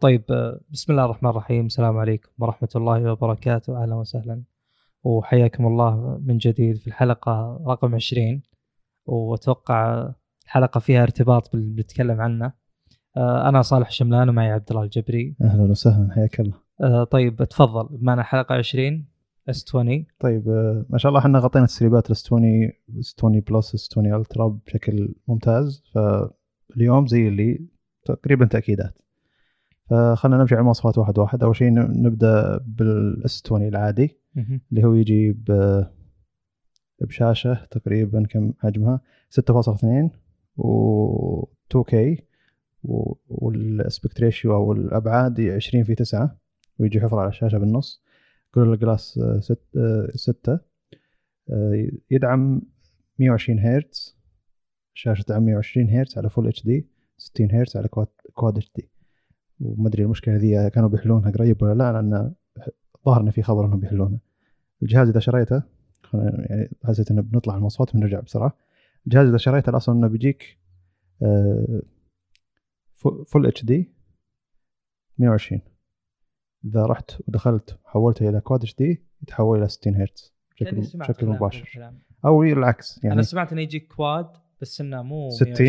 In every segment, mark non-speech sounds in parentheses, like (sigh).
طيب آه، بسم الله الرحمن الرحيم. السلام عليكم ورحمة الله وبركاته. أهلا وسهلا. وحياكم الله من جديد في الحلقة رقم 20 وأتوقع الحلقة فيها ارتباط باللي بنتكلم عنه. آه، أنا صالح شملان ومعي عبد الله الجبري. أهلا وسهلا. حياك الله. آه، طيب تفضل. معنا حلقة 20 S 20 طيب ما شاء الله إحنا غطينا تسريبات ال S 20 S 20 Plus S 20 Ultra بشكل ممتاز. فاليوم زي اللي تقريبا تأكيدات. فخلنا نمشي على المواصفات واحد واحد. أول شيء نبدأ بال S 20 العادي اللي هو يجي بشاشة تقريبا كم حجمها؟ 6.2 و 2K وال aspect ratio أو الأبعاد 20 في 9 ويجي حفره على الشاشة بالنص. Gorilla Glass 6 يدعم 120 هرتز. شاشة تدعم 120 هرتز على full HD 60 هرتز على quad HD وما أدري المشكلة ذي كانوا بيحلونها قريب ولا لا لأن ظهر انه في خبر إنهم بيحلونها الجهاز إذا شريته يعني حسيت إنه بنطلع المواصفات ونرجع بسرعة. الجهاز إذا شريته الأصل إنه بيجيك full HD 120 إذا رحت ودخلت حولته إلى quad HD يتحول إلى 60 هرتز. بشكل بشكل مباشر. أو العكس يعني أنا سمعت إنه يجيك quad بس إنه مو 60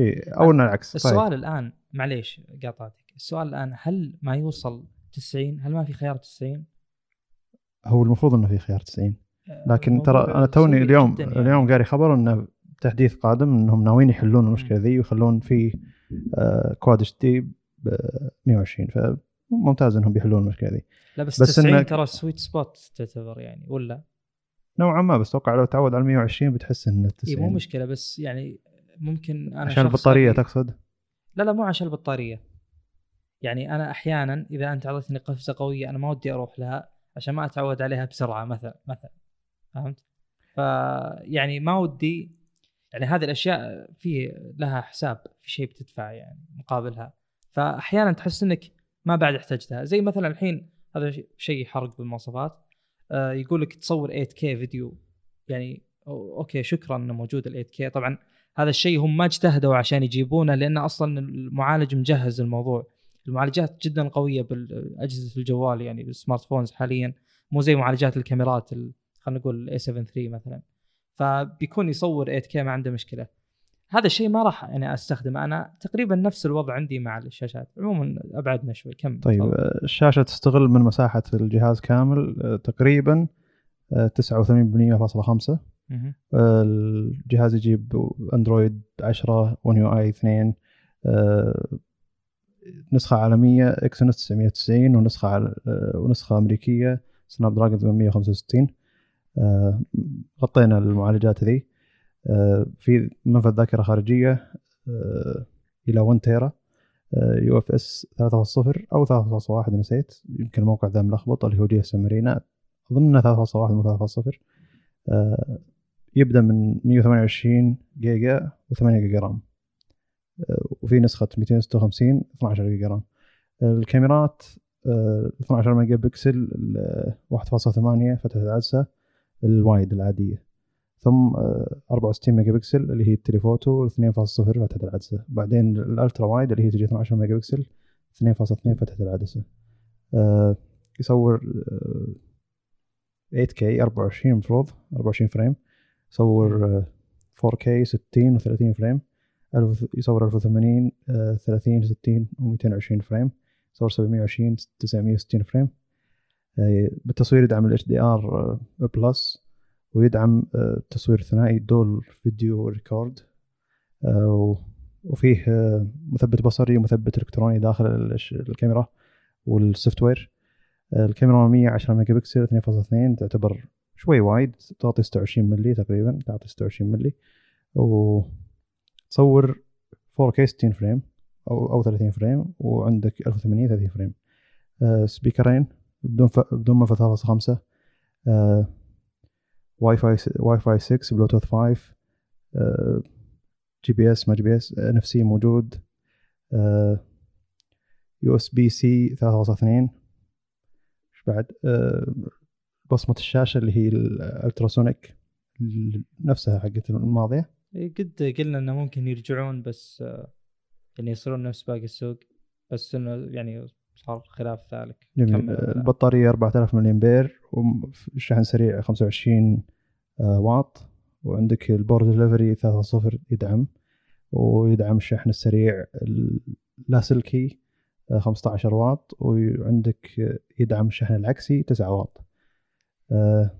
اي أو إنه العكس السؤال طيب. الآن معليش قاطعتك. السؤال الآن هل ما يوصل 90 هل ما في خيار 90 هو المفروض إنه في خيار 90 لكن ترى أنا توني اليوم يعني. اليوم قاري خبر إنه تحديث قادم إنهم ناويين يحلون المشكلة ذي ويخلون في آه، quad HD ب 120 فممتاز إنهم بيحلون المشكلة ذي. لا بس, بس 90 ترى sweet spot تعتبر يعني ولا؟ نوعا ما بس أتوقع لو تعود على 120 بتحس انه 90 اي مو مشكلة بس يعني ممكن أنا عشان البطارية تقصد؟ لا لا مو عشان البطارية. يعني أنا أحيانا إذا أنت اعطيتني قفزه قوية أنا ما ودي أروح لها عشان ما أتعود عليها بسرعة مثلا مثلا. فهمت؟ فيعني ما ودي يعني هذه الأشياء في لها حساب في شيء بتدفع يعني مقابلها. فأحيانا تحس إنك ما بعد احتجتها. زي مثلا الحين هذا شيء حرق بالمواصفات. آه يقول لك تصور 8K فيديو. يعني okay شكرا إنه موجود ال 8K طبعا هذا الشيء هم ما اجتهدوا عشان يجيبونه لأن أصلا المعالج مجهز الموضوع المعالجات جدا قوية بالاجهزه الجوال يعني ال smart phones حاليا مو زي معالجات الكاميرات خلينا نقول A 7 3 مثلا. فبيكون يصور 8K ما عنده مشكلة. هذا الشيء ما راح يعني أستخدمه. أنا تقريبا نفس الوضع عندي مع الشاشات. عموما أبعدنا شوي. كم طيب طبعا. الشاشة تستغل من مساحة الجهاز كامل آه، تقريبا 89.5 آه، الجهاز يجيب أندرويد 10 One UI 2 نسخة عالمية Exynos 990 ونسخة ونسخة أمريكية Snapdragon 865 آه، غطينا المعالجات ذي آه، في منفذ ذاكرة خارجية آه، إلى 1 تيرا. UFS 3.0 أو 3.1 نسيت. يمكن الموقع ذا ملخبط اللي هو GSM Arena أظن 3.1 مو 3.0 يبدأ من 128 جيجا و8 جيجا RAM. وفي نسخة 256 12 جيجا RAM. الكاميرات 12 ميجا بكسل 1.8 فتحة العدسة ال wide العادية. ثم 64 ميجا بكسل اللي هي ال telephoto 2.0 فتحة العدسة. بعدين ال ultra wide اللي هي تجي 12 ميجا بكسل 2.2 فتحة العدسة. يصور 8K 24 المفروض 24 frame. يصور 4K 60 و30 frame. يصور 1080 30 60 و220 frame. يصور 720 960 frame. آه، بالتصوير يدعم ال HDR plus ويدعم آه، تصوير ثنائي dual video record. آه، وفيه مثبت بصري ومثبت إلكتروني داخل الكاميرا وال software. الكاميرا 110 ميجا بكسل 2.2 تعتبر شوي wide تعطي 26 ملي تقريبا تعطي 26 ملي. وتصور 4K 60 frame أو أو 30 frame وعندك 1080 30 frame. speaker ين بدون ف... بدون منفذ 3.5 آه... واي فاي س... واي فاي 6 بلوتوث 5 آه... جي بي اس ما جي بي اس ان اف سي موجود. USB-C 3.2 إيش بعد؟ آه... بصمة الشاشة اللي هي ال ultrasonic نفسها حقت الماضية. قد قلنا إنه ممكن يرجعون بس آه، يعني يصيرون نفس باقي السوق بس إنه يعني صار خلاف ذلك. جميل. كمل. البطارية 4000 ملي امبير والشحن سريع 25 آه، واط وعندك ال Power Delivery 3.0 يدعم ويدعم الشحن السريع اللاسلكي 15 واط وعندك يدعم الشحن العكسي 9 واط. آه،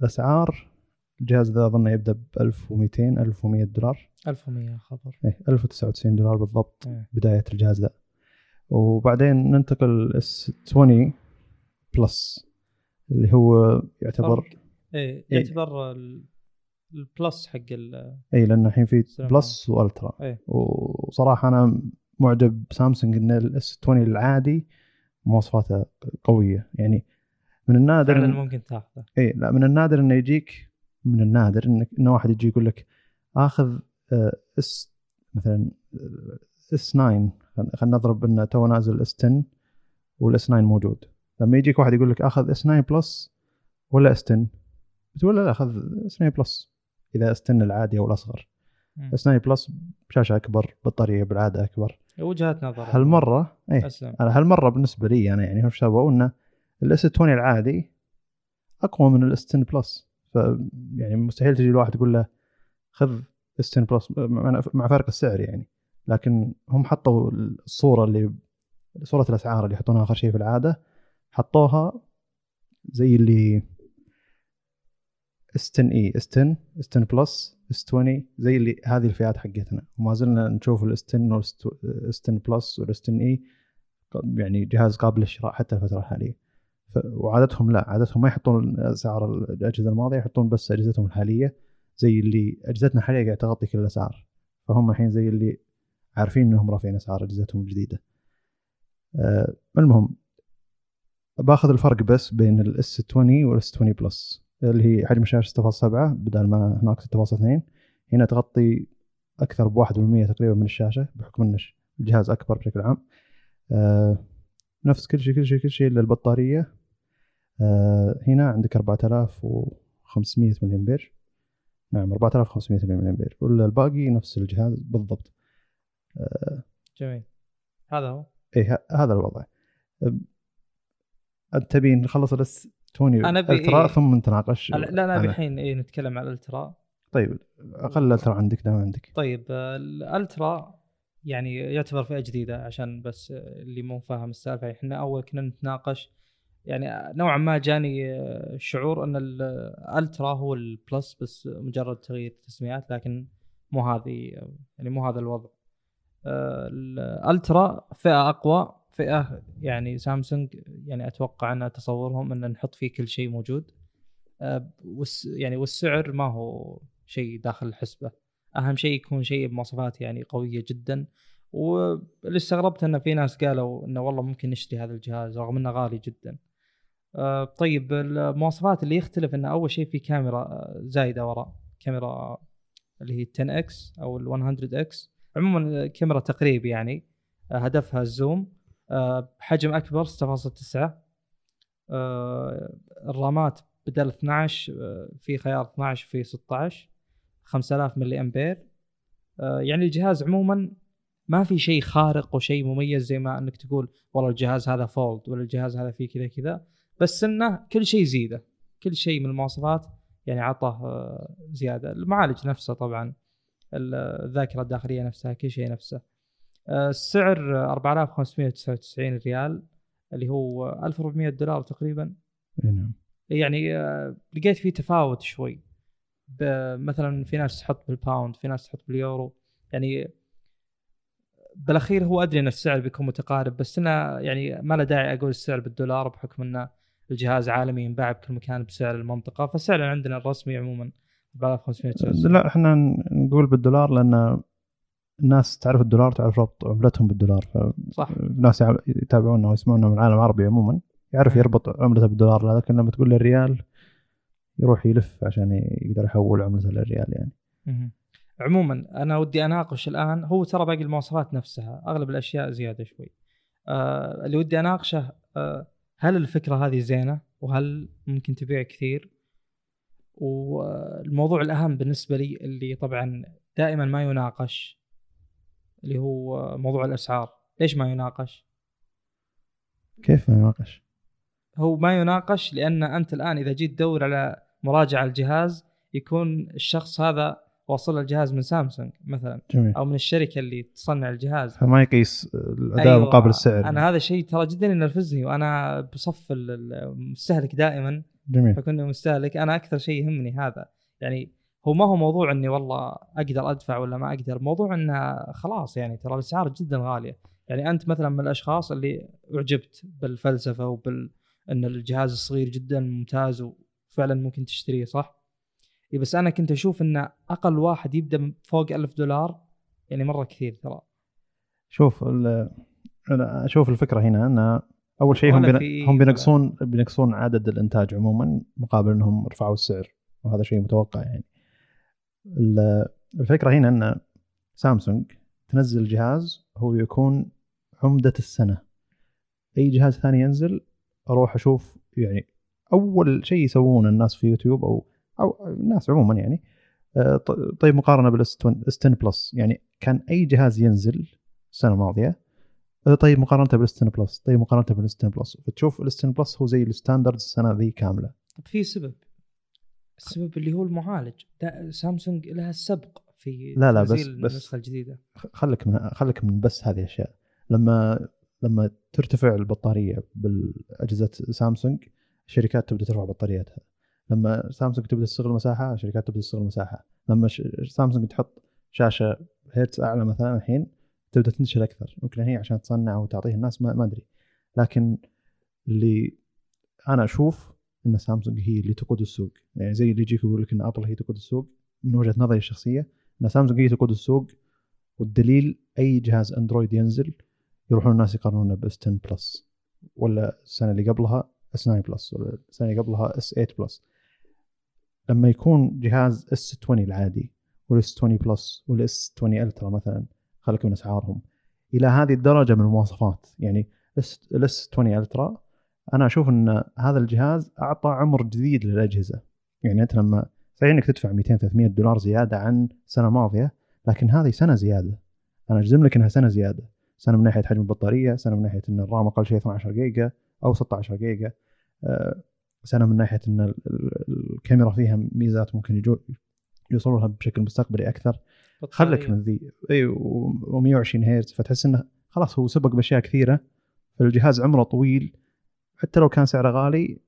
الأسعار الجهاز ذا أظن يبدأ ب 1200 1100 دولار 1100 خبر إيه 1099 دولار بالضبط إيه. بداية الجهاز ذا وبعدين ننتقل S 20 Plus اللي هو يعتبر فرق. إيه يعتبر ال- ال Plus حق ال E لأن الحين في. Plus و Ultra إيه. وصراحة أنا معجب بسامسونج إن ال S 20 العادي مواصفاته قوية يعني من النادر فعلا ممكن تاخذه E لا من النادر إنه يجيك من النادر إنك ان واحد يجي يقول لك آخذ آه، S مثلا آه، S 9 خلينا نضرب انه تو نازل S 10 وال S 9 موجود. لما يجيك واحد يقول لك آخذ S 9 Plus ولا S 10 بتقول لا آخذ S 9 Plus. إذا S 10 العادي أو الأصغر. S 9 Plus بشاشة أكبر بطارية بالعادة أكبر. وجهات نظر. هالمرة اي أنا هالمرة بالنسبة لي أنا يعني هم سووا إنه ال S 20 العادي أقوى من ال S 10 Plus. ف يعني مستحيل تجي الواحد تقول له خذ S 10 Plus مع فرق السعر يعني لكن هم حطوا الصورة اللي صورة الأسعار اللي يحطونها آخر شيء في العادة حطوها زي اللي S 10 E S 10 S 10 Plus S 20 زي اللي هذه الفئات حقتنا وما زلنا نشوف ال S 10 وال S 10 Plus وال S 10 E يعني جهاز قابل للشراء حتى الفترة الحالية. وعادتهم لا عادتهم ما يحطون اسعار الأجهزة الماضية يحطون بس أجهزتهم الحالية زي اللي أجهزتنا الحالية قاعدة تغطي كل الأسعار. فهم الحين زي اللي عارفين إنهم رافعين أسعار أجهزتهم الجديدة. آه المهم باخذ الفرق بس بين ال S 20 وال S 20 Plus اللي هي حجم الشاشة 6.7 بدل ما هناك 6.2 هنا تغطي أكثر ب 1% تقريبا من الشاشة بحكم إن الجهاز أكبر بشكل عام. آه نفس كل شيء كل شيء كل شيء إلا البطارية. هنا عندك 4500 ملي امبير نعم 4500 ملي امبير ولا الباقي نفس الجهاز بالضبط. آه جميل. هذا هو؟ اي هذا الوضع. أنت تبي نخلص ال S 20 أبي Ultra إيه. ثم نتناقش لا لا. الحين إيه نتكلم على الالترا طيب أقل Ultra عندك دام عندك. طيب آه، ال Ultra يعني يعتبر فئة جديدة عشان بس آه، اللي مو فاهم السالفة. إحنا أول كنا نتناقش يعني نوعا ما جاني آه، شعور أن ال Ultra هو ال Plus بس مجرد تغيير تسميات لكن مو هذه آه، يعني مو هذا الوضع. آه، ال Ultra فئة أقوى فئة يعني سامسونج يعني أتوقع أن تصورهم أن نحط فيه كل شيء موجود. آه، يعني والسعر ما هو شيء داخل الحسبة. أهم شيء يكون شيء بمواصفات يعني قوية جدا. واللي استغربت أن في ناس قالوا أنه والله ممكن نشتري هذا الجهاز رغم أنه غالي جدا. آه، طيب المواصفات اللي يختلف انه أول شيء في كاميرا آه، زايدة وراء كاميرا اللي هي 10 X أو ال 100 X عموما كاميرا تقريب يعني آه، هدفها الزوم. آه، بحجم أكبر 6.9 آه، الرامات بدل 12 آه، في خيار 12 في 16 5000 ملي أمبير. آه، يعني الجهاز عموما ما في شيء خارق وشيء مميز زي ما إنك تقول والله الجهاز هذا فولد ولا الجهاز هذا فيه كذا كذا. بس إنه كل شيء زيده كل شيء من المواصفات يعني عطاه آه، زيادة. المعالج نفسه طبعا الذاكرة الداخلية نفسها كل شيء نفسه. آه، السعر آه، 4599 ريال اللي هو 1400 دولار تقريبا. نعم. يعني آه، لقيت فيه تفاوت شوي. مثلا في ناس تحط بالباوند في ناس تحط باليورو. يعني بالأخير هو أدري إن السعر بيكون متقارب بس أنا يعني ما له داعي أقول السعر بالدولار بحكم إنه الجهاز عالمي ينباع بكل مكان بسعر المنطقة فالسعر عندنا الرسمي عموما 4500 لا إحنا نقول بالدولار لأن الناس تعرف الدولار تعرف ربط عملتهم بالدولار صح فالناس يع- يتابعونا ويسمعونا من العالم العربي عموما يعرف. يربط عملته بالدولار لكن لما تقول له الريال يروح يلف عشان يقدر يحول عملته للريال يعني. عموما أنا ودي أناقش الآن هو ترى باقي المواصفات نفسها أغلب الأشياء زيادة شوي آه اللي ودي أناقشه آه هل الفكرة هذه زينة وهل ممكن تبيع كثير والموضوع الأهم بالنسبة لي اللي طبعا دائما ما يناقش اللي هو موضوع الأسعار ليش ما يناقش؟ كيف ما يناقش؟ هو ما يناقش لأن أنت الآن إذا جيت تدور على مراجعة الجهاز يكون الشخص هذا وصل الجهاز من سامسونج مثلا جميل. أو من الشركة اللي تصنع الجهاز. فما يقيس الأداء أيوة، مقابل السعر. أنا هذا الشيء ترى جدا ينرفزني وأنا بصف ال- المستهلك دائما. جميل. فكوني مستهلك. أنا أكثر شيء يهمني هذا. يعني هو ما هو موضوع إني والله أقدر أدفع ولا ما أقدر. موضوع انه خلاص يعني ترى الأسعار جدا غالية. يعني أنت مثلا من الأشخاص اللي أعجبت بالفلسفة وبال إن الجهاز الصغير جدا ممتاز وفعلا ممكن تشتريه صح؟ إي بس أنا كنت أشوف إن أقل واحد يبدأ فوق ألف دولار يعني مرة كثير ترى. شوف أنا أشوف الفكرة هنا إن أول شيء هم هم بينقصون بينقصون عدد الإنتاج عموما مقابل إنهم رفعوا السعر وهذا شيء متوقع يعني. ال- الفكرة هنا إن سامسونج تنزل جهاز هو يكون عمدة السنة. أي جهاز ثاني ينزل أروح أشوف يعني أول شيء يسوونه الناس في يوتيوب أو أو الناس عموما يعني. آه، طيب مقارنة بال S 10 Plus يعني كان أي جهاز ينزل السنة الماضية آه، طيب مقارنة بال S 10 Plus طيب مقارنة بال S 10 Plus فتشوف ال S 10 Plus هو زي ال standard السنة ذي كاملة. طب في سبب. السبب اللي هو المعالج. سامسونج لها السبق في لا لا، بس- بس- النسخة الجديدة. خ- خلك من خلك من بس هذه الأشياء. لما لما ترتفع البطارية بالأجهزة سامسونج الشركات تبدأ ترفع بطارياتها لما سامسونج تبدأ تستغل مساحة الشركات تبدأ تستغل مساحة. لما. سامسونج تحط شاشة هيرتز أعلى مثلا الحين تبدأ تنتشر أكثر. يمكن هي عشان تصنع وتعطيه الناس ما, ما أدري. لكن اللي أنا أشوف إن سامسونج هي اللي تقود السوق. يعني زي اللي يجيك يقول لك إن أبل هي تقود السوق من وجهة نظري الشخصية إن سامسونج هي تقود السوق والدليل أي جهاز أندرويد ينزل يروحون الناس يقارنونه ب S 10 Plus ولا السنة اللي قبلها S 9 Plus ولا السنة اللي قبلها S 8 Plus. لما يكون جهاز S 20 العادي وال S 20 Plus وال S 20 Ultra مثلا خليك من اسعارهم إلى هذه الدرجة من المواصفات. يعني ال S 20 Ultra أنا أشوف إن هذا الجهاز أعطى عمر جديد للأجهزة. يعني أنت لما صحيح إنك تدفع 200 300 دولار زيادة عن السنة الماضيه لكن هذه سنة زيادة. أنا أجزم لك إنها سنة زيادة. سنة من ناحية حجم البطارية سنة من ناحية إن الرام أقل شيء 12 جيجا أو 16 جيجا. آه، سنه من ناحية إن ال- ال- الكاميرا فيها ميزات ممكن يجو يوصلوا لها بشكل مستقبلي أكثر. خلك. من ذي. إي و120 هرتز. فتحس إنه خلاص هو سبق بأشياء كثيرة. فالجهاز عمره طويل. حتى لو كان سعره غالي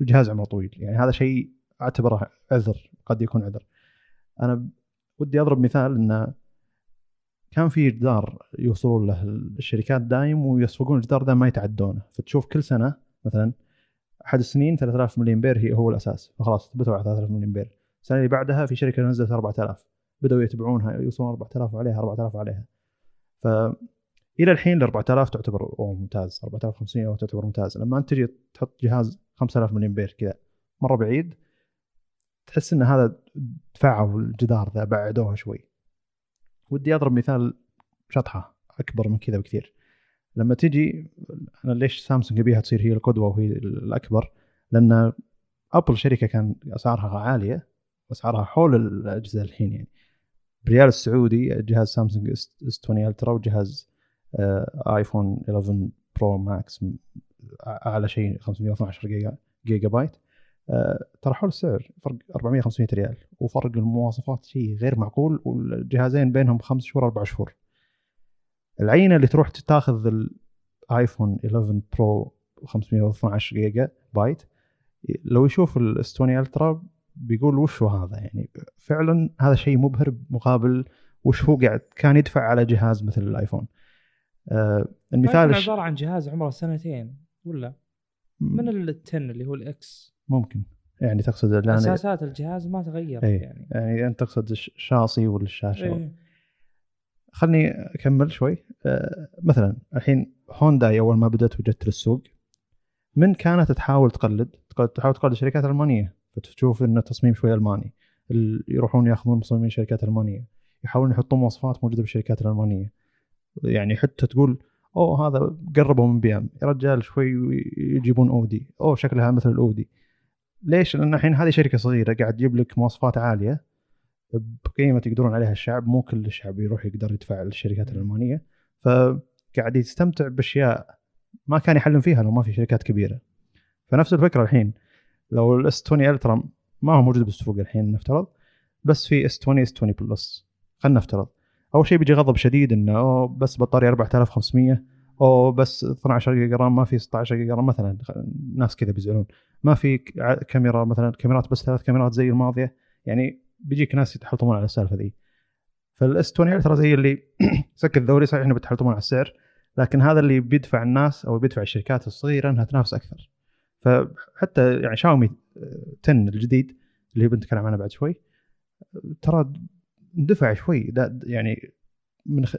الجهاز عمره طويل. يعني هذا شيء أعتبره عذر قد يكون عذر. أنا ودي أضرب مثال انه كان في جدار يوصلون له الشركات دايم يسبقون الجدار ذا ما يتعدونه. فتشوف كل سنة مثلا أحد السنين 3000 ملي امبير هي هو الأساس. فخلاص ثبتوا على 3000 ملي امبير السنة اللي بعدها في شركة نزلت 4000 بدأوا يتبعونها يوصلون 4000 وعليها 4000 وعليها ف إلى الحين ال 4000 تعتبر أوه ممتاز. 4500 تعتبر ممتاز. لما أنت تجي تحط جهاز 5000 ملي امبير كذا مرة بعيد تحس إن هذا دفعوا الجدار ذا بعدوه شوي. ودي أضرب مثال شطحة أكبر من كذا بكثير. لما تجي أنا ليش سامسونج يبيها تصير هي القدوة وهي الأكبر؟ لأن أبل شركة كان أسعارها عالية أسعارها حول الأجهزة الحين يعني. بريال السعودي جهاز سامسونج S 20 Ultra وجهاز آه، آيفون 11 Pro Max أعلى شيء 512 جيجا جيجا بايت آه، ترى حول السعر فرق 400 500 ريال وفرق المواصفات شيء غير معقول والجهازين بينهم خمس شهور أربع شهور. العينة اللي تروح تاخذ الايفون 11 Pro 512 جيجا بايت لو يشوف ال S 20 Ultra بيقول وش هو هذا يعني؟ فعلا هذا شيء مبهر مقابل وش هو قاعد كان يدفع على جهاز مثل الآيفون. آه المثال. عبارة عن جهاز عمره سنتين ولا؟ من ال 10 اللي هو ال X ممكن. يعني تقصد الآن أساسات الجهاز ما تغيرت إيه. يعني. يعني أنت تقصد الش- الشاصي ولا الشاشه إيه. خلني أكمل شوي. آه، مثلا الحين هونداي أول ما بدأت وجدت للسوق من كانت تحاول تقلد تق- تحاول تقلد شركات ألمانية فتشوف إنه تصميم شوي ألماني. ال- يروحون يأخذون مصممين شركات ألمانية. يحاولون يحطون مواصفات موجودة بالشركات الألمانية. يعني حتى تقول أوه هذا قربوا من BM. يا رجال شوي يجيبون اودي أوه شكلها مثل الاودي ليش؟ لأن الحين هذه شركة صغيرة قاعد تجيب لك مواصفات عالية. بقيمة يقدرون عليها الشعب مو كل الشعب يروح يقدر يدفع للشركات. الألمانية. ف قاعد يستمتع بأشياء ما كان يحلم فيها لو ما في شركات كبيرة. فنفس الفكرة الحين لو ال S 20 Ultra ما هو موجود بالسوق الحين نفترض. بس في S 20 S 20 Plus خلينا نفترض. أول شيء بيجي غضب شديد إنه أوه بس بطاريه 4500 أو بس 12 جيجا رام ما في 16 جيجا رام. مثلا ناس كذا بيزعلون. ما في كاميرا مثلا كاميرات بس ثلاث كاميرات زي الماضية. يعني بيجيك ناس يتحطمون على السالفة ذي. فال S 20 Ultra زي اللي (clears throat) سك الذوري صحيح إنه بيتحطمون على السعر لكن هذا اللي بيدفع الناس أو بيدفع الشركات الصغيرة إنها تنافس أكثر. فحتى يعني شاومي 10 الجديد اللي بنتكلم عنه بعد شوي ترى اندفع شوي. يعني من خ...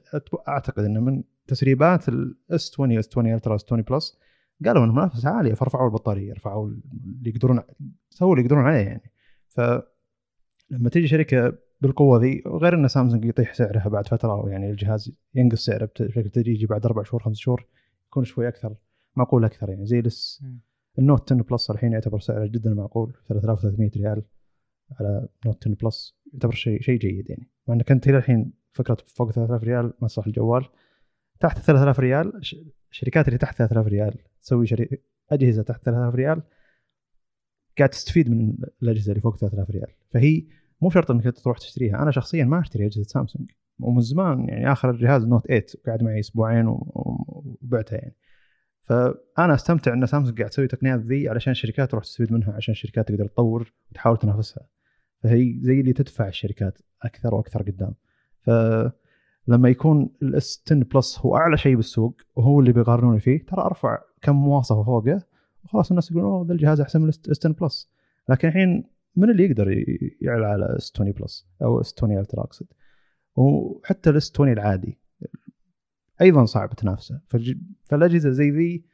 أعتقد إنه من تسريبات ال S 20 S 20 Ultra S 20 Plus قالوا ان المنافسه عالية. فرفعوا البطارية رفعوا اللي يقدرون سووا اللي يقدرون عليه يعني. فلما تيجي شركة بالقوة ذي غير إن سامسونج يطيح سعرها بعد فترة يعني الجهاز ينقص سعره بشكل تدريجي بعد أربع شهور خمس شهور يكون شوي أكثر. معقول أكثر يعني زي لس ال Note 10 Plus الحين يعتبر سعره جدا معقول 3300 ريال على Note 10 Plus يعتبر شيء شيء جيد يعني. مع إنك أنت إلى الحين فكرة فوق 3000 ريال مسرح الجوال. تحت 3000 ريال الشركات اللي تحت 3000 ريال تسوي شري... أجهزة تحت 3000 ريال قاعد تستفيد من الأجهزة اللي فوق 3000 ريال. فهي مو شرط إنك تروح تشتريها. أنا شخصيا ما أشتري أجهزة سامسونج. ومن زمان يعني آخر جهاز Note 8 قاعد معي أسبوعين وبعتها يعني. فأنا أستمتع إن سامسونج قاعد تسوي تقنيات ذي علشان الشركات تروح تستفيد منها عشان الشركات تقدر تطور وتحاول تنافسها. فهي زي اللي تدفع الشركات أكثر وأكثر قدام. فلما يكون ال S 10 Plus هو أعلى شيء بالسوق وهو اللي بيقارنوني فيه ترى أرفع كم مواصفة فوقه وخلاص الناس يقولون أوه ذا الجهاز أحسن من ال S 10 Plus لكن الحين من اللي يقدر يعلى على S 20 Plus أو S 20 Ultra أقصد. وحتى ال S 20 العادي أيضا صعب تنافسه. فالأجهزة زي ذي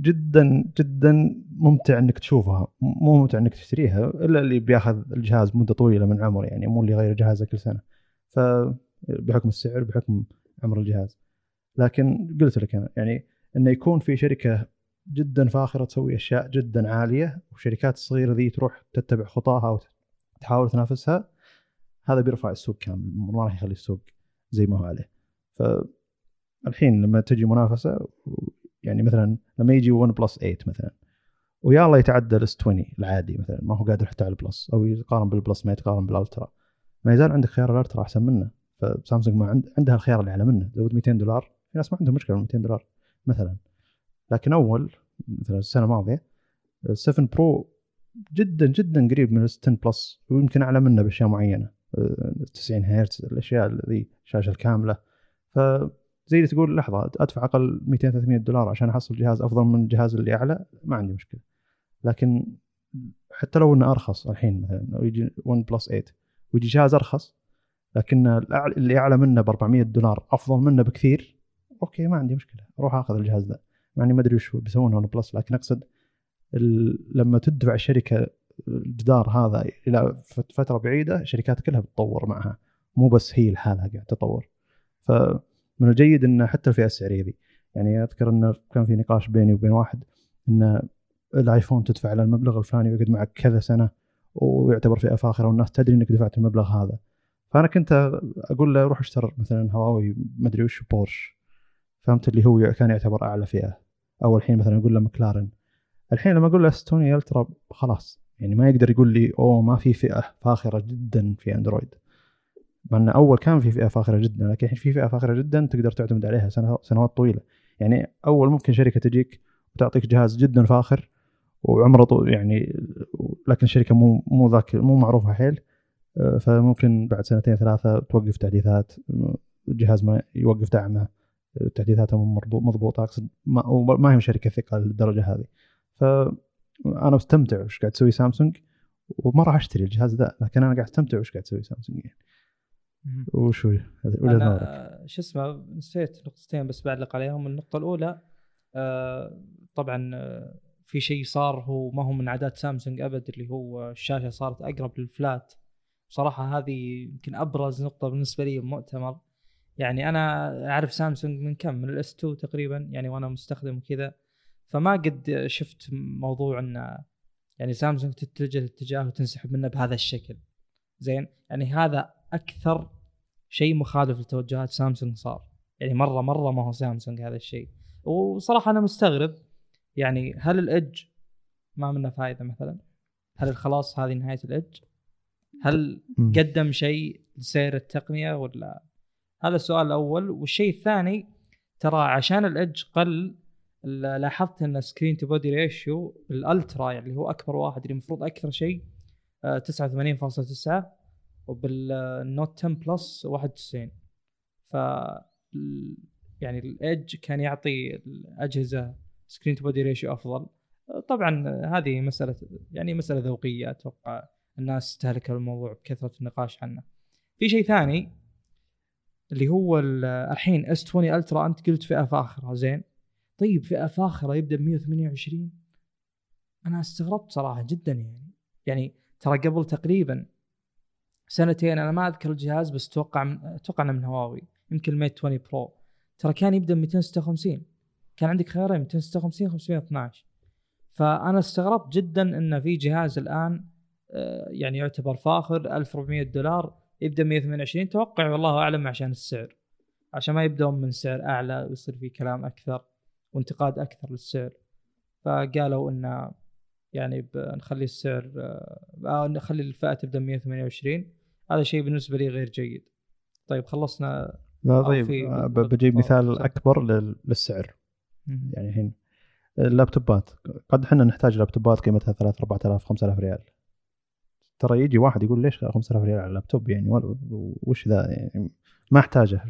جدا جدا ممتع إنك تشوفها. مو ممتع إنك تشتريها إلا اللي بياخذ الجهاز مدة طويلة من عمره يعني مو اللي يغير جهازه كل سنة. فبحكم السعر بحكم عمر الجهاز. لكن قلت لك أنا يعني إنه يكون في شركة جدا فاخرة تسوي أشياء جدا عالية والشركات الصغيره ذي تروح تتبع خطاها وتحاول تنافسها هذا بيرفع السوق كامل ما راح يخلي السوق زي ما هو عليه. فالحين لما تجي منافسة يعني مثلا لما يجي 1 Plus 8 مثلا ويلا يتعدى ال S 20 العادي مثلا ما هو قادر حتى على ال Plus أو يقارن بال Plus ما يتقارن بال Ultra. ما يزال عندك خيار ال Ultra أحسن منه. فسامسونج ما عند عندها الخيار اللي اعلى منه. زود 200 دولار في ناس ما عندهم مشكلة 200 دولار مثلا. لكن أول مثلا السنة الماضية 7 Pro جدا جدا قريب من 10 Plus ويمكن أعلى منه بأشياء معينة. 90 هرتز الأشياء ذي الشاشة الكاملة. فزي اللي تقول لحظة أدفع أقل 200 300 دولار عشان أحصل جهاز أفضل من الجهاز اللي أعلى؟ ما عندي مشكلة. لكن حتى لو إنه أرخص الحين مثلا لو يجي OnePlus 8 ويجي جهاز أرخص لكن اللي أعلى منه ب 400 دولار أفضل منه بكثير أوكي ما عندي مشكلة. أروح أخذ الجهاز ذا. مع اني ما أدري وش بيسوون OnePlus لكن أقصد لما تدفع الشركة الجهاز هذا إلى فترة بعيدة الشركات كلها بتطور معها. مو بس هي لحالها قاعد تطور. فمن الجيد ان حتى الفئة السعرية ذي. يعني أذكر انه كان في نقاش بيني وبين واحد إن الآيفون تدفع على المبلغ الفلاني ويقعد معك كذا سنة ويعتبر فئة فاخرة والناس تدري إنك دفعت المبلغ هذا. فأنا كنت أقول له روح اشتر مثلا هواوي مدري وش بورش. فهمت اللي هو كان يعتبر أعلى فئة. أو الحين مثلا أقول له مكلارن الحين لما أقول له استوني الترا خلاص يعني ما يقدر يقول لي أوه ما في فئة فاخرة جدا في أندرويد. مع انه أول كان في فئة فاخرة جدا لكن الحين في فئة فاخرة جدا تقدر تعتمد عليها سنوات طويلة. يعني أول ممكن شركة تجيك وتعطيك جهاز جدا فاخر وعمره طول يعني لكن الشركة مو مو ذاك مو معروفة حيل آه، فممكن بعد سنتين ثلاثة توقف تحديثات الجهاز ما يوقف دعمه. تحديثاتها مو مضبوطة أقصد ما, ما هي شركه ثقة للدرجة هذه. فانا مستمتع وش قاعد تسوي سامسونج وما راح أشتري الجهاز ذا لكن أنا قاعد أستمتع وش قاعد تسوي سامسونج يعني. وش وجهة نظرك؟ شو اسمه نسيت نقطتين بس بعلق عليهم. النقطة الأولى آه طبعا آه، في شيء صار هو ما هو من عادات سامسونج أبد اللي هو الشاشة صارت أقرب لل flat. بصراحة هذه يمكن أبرز نقطة بالنسبة لي بمؤتمر يعني أنا أعرف سامسونج من كم؟ من ال S2 تقريبا يعني وأنا مستخدم وكذا. فما قد شفت موضوع إن يعني سامسونج تتجه اتجاه وتنسحب منه بهذا الشكل. زين؟ يعني هذا أكثر شيء مخالف لتوجهات سامسونج صار. يعني مرة مرة ما هو سامسونج هذا الشيء. وصراحة أنا مستغرب يعني هل ال edge ما منه فائده مثلا؟ هل خلاص هذه نهاية ال edge هل. قدم شيء لسير التقنية ولا هذا السؤال الأول. والشيء الثاني ترى عشان ال edge قل لاحظت إن screen to body ratio بال Ultra يعني اللي هو أكبر واحد اللي المفروض أكثر شيء آه، 89.9 وبال Note 10 Plus 91 ف يعني ال edge كان يعطي الأجهزة screen to body ratio أفضل. طبعا هذه مسألة يعني مسألة ذوقية أتوقع الناس تستهلك الموضوع بكثرة النقاش عنه. في شيء ثاني اللي هو ال- الحين S20 Ultra أنت قلت فئة فاخرة زين؟ طيب فئة فاخرة يبدأ ب 128 أنا استغربت صراحة جدا يعني. يعني ترى قبل تقريبا سنتين أنا ما أذكر الجهاز بس أتوقع أتوقع إنه من هواوي يمكن الميت 20 برو. ترى كان يبدأ ب 256 كان عندك خيارين 256 512 فأنا استغربت جدا إن في جهاز الآن آه، يعني يعتبر فاخر 1400 دولار يبدأ 128 توقع والله أعلم عشان السعر. عشان ما يبدون من سعر أعلى ويصير في كلام أكثر وانتقاد أكثر للسعر. فقالوا إن يعني بنخلي السعر آه، أو نخلي الفئة تبدأ 128 هذا شيء بالنسبة لي غير جيد. طيب خلصنا لا طيب آه، بجيب مثال. أكبر لل- للسعر. يعني الحين اللابتوبات. قد إحنا نحتاج لابتوبات قيمتها 3 4000 5000 ريال. ترى يجي واحد يقول ليش 5000 ريال على اللابتوب يعني؟ وش ذا يعني؟ ما احتاجه.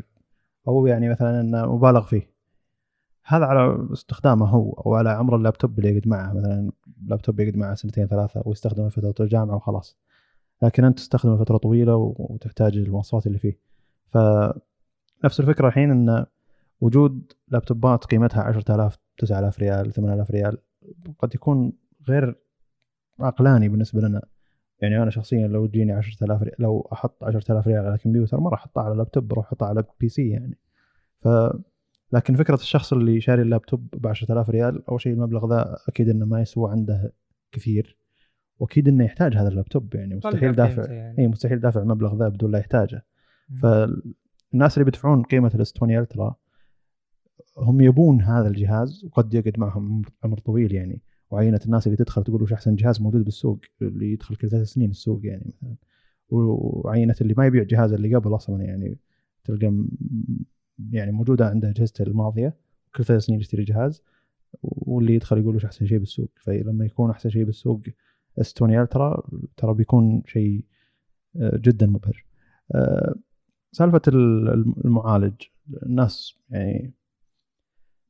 أو يعني مثلا إنه مبالغ فيه. هذا على استخدامه هو أو على عمر اللابتوب اللي يقعد معه. مثلا لابتوب يقعد معه سنتين ثلاثة ويستخدمه فترة الجامعة وخلاص. لكن أنت تستخدمه فترة طويلة وتحتاج المواصفات اللي فيه. فنفس الفكرة الحين إن وجود لابتوبات قيمتها 10000 9000 ريال 8000 ريال قد يكون غير عقلاني بالنسبة لنا. يعني أنا شخصيا لو تجيني 10000 ريال لو أحط 10000 ريال على كمبيوتر ما راح احطها على لابتوب بروح احطها على PC يعني ف لكن فكرة الشخص اللي شاري اللابتوب ب 10000 ريال أول شيء المبلغ ذا أكيد إنه ما يسوى عنده كثير وأكيد إنه يحتاج هذا اللابتوب يعني مستحيل دافع يعني. اي مستحيل دافع المبلغ ذا بدون لا يحتاجه. فالناس اللي بيدفعون قيمة ال S20 Ultra هم يبون هذا الجهاز وقد يقعد معهم عمر طويل يعني وعينة الناس اللي تدخل تقول وش أحسن جهاز موجود بالسوق اللي يدخل كل ثلاث سنين السوق يعني مثلا. وعينة اللي ما يبيع الجهاز اللي قبل أصلا يعني تلقى يعني موجودة عنده اجهزته الماضية كل ثلاث سنين يشتري جهاز واللي يدخل يقول وش أحسن شيء بالسوق. فلما يكون أحسن شيء بالسوق اس 20 الترا ترى بيكون شيء آه، جدا مبهر. آه، سالفة ال- المعالج الناس يعني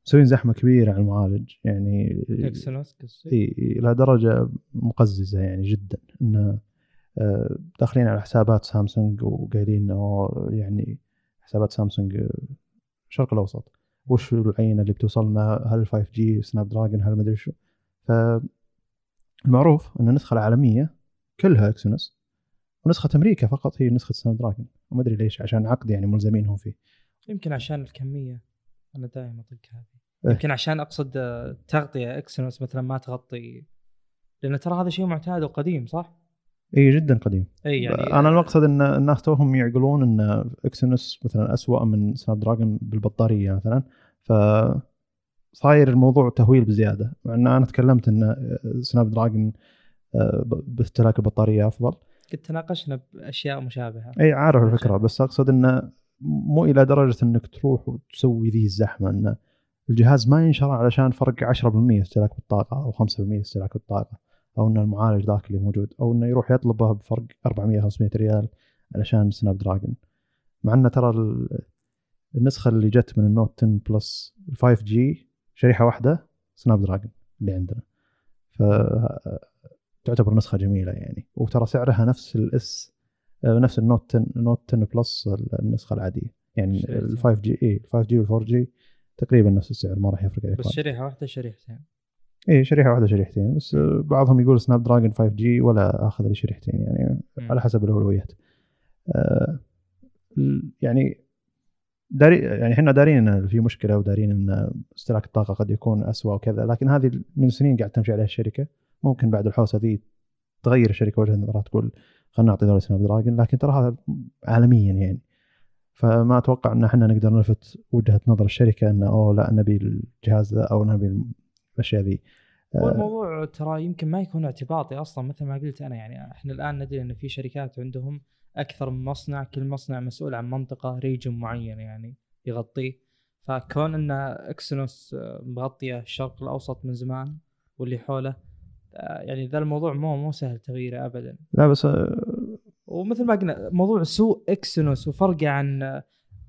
مسوين زحمة كبيرة على المعالج يعني Exynos قصدي إي إلى درجة مقززة يعني جدا. انه آه، داخلين على حسابات سامسونج وقايلين أوه يعني حسابات سامسونج آه، الشرق الأوسط. وش العينة اللي بتوصلنا؟ هل 5G Snapdragon هل مدري شو. فالمعروف ان النسخه العالمية كلها Exynos ونسخة أمريكا فقط هي نسخة Snapdragon. وما أدري ليش عشان عقد يعني ملزمين هم فيه. يمكن عشان الكمية. أنا دائما أطق هذه. إيه. يمكن عشان أقصد التغطيه Exynos مثلا ما تغطي لأن ترى هذا شيء معتاد وقديم صح؟ إي جدا قديم. إي يعني أنا المقصد إن الناس توهم يعقلون إن Exynos مثلا أسوأ من Snapdragon بالبطارية مثلا. ف صاير الموضوع تهويل بزيادة. مع إن أنا تكلمت إن Snapdragon آه، باستهلاك البطارية أفضل. قد تناقشنا بأشياء مشابهة. إي عارف الفكرة. بس أقصد انه مو إلى درجة إنك تروح وتسوي ذي الزحمة انه الجهاز ما ينشرى علشان فرق 10% استهلاك بالطاقة أو 5% استهلاك بالطاقة أو إن المعالج ذاك اللي موجود أو إنه يروح يطلبه بفرق 400 500 ريال علشان Snapdragon. مع انه ترى ال- النسخة اللي جت من ال Note 10 Plus 5G شريحة واحدة Snapdragon اللي عندنا. ف تعتبر نسخة جميلة يعني. وترى سعرها نفس ال S نفس ال Note 10 Note 10 Plus النسخة العادية يعني. ال 5 جي اي ال 5 جي وال 4 جي تقريبا نفس السعر ما راح يفرق عليك بس. شريحة واحدة شريحتين اي شريحة واحدة شريحتين بس آه، بعضهم يقول Snapdragon 5G ولا آخذ لي شريحتين يعني مم. على حسب الاولويات آه، يعني داري يعني إحنا دارين إن في مشكلة ودارين إن استهلاك الطاقة قد يكون اسوء وكذا لكن هذه من سنين قاعد تمشي عليها الشركة ممكن بعد الحوسة ذي تغير الشركة وجهة نظرها تقول خلينا نعطي دوري Snapdragon لكن ترى هذا عالميا يعني. فما أتوقع إن إحنا نقدر نلفت وجهة نظر الشركة انه أوه لا نبي الجهاز ذا أو نبي الأشياء ذي. هو آه، الموضوع ترى يمكن ما يكون اعتباطي أصلا مثل ما قلت أنا يعني إحنا الآن ندري إن في شركات عندهم أكثر من مصنع كل مصنع مسؤول عن منطقة region معين يعني يغطيه فكون إن Exynos آه، مغطية الشرق الأوسط من زمان واللي حوله يعني ذا الموضوع مو مو سهل تغييره ابدا. لا بس آه، ومثل ما قلنا موضوع سوء Exynos وفرقه عن آه،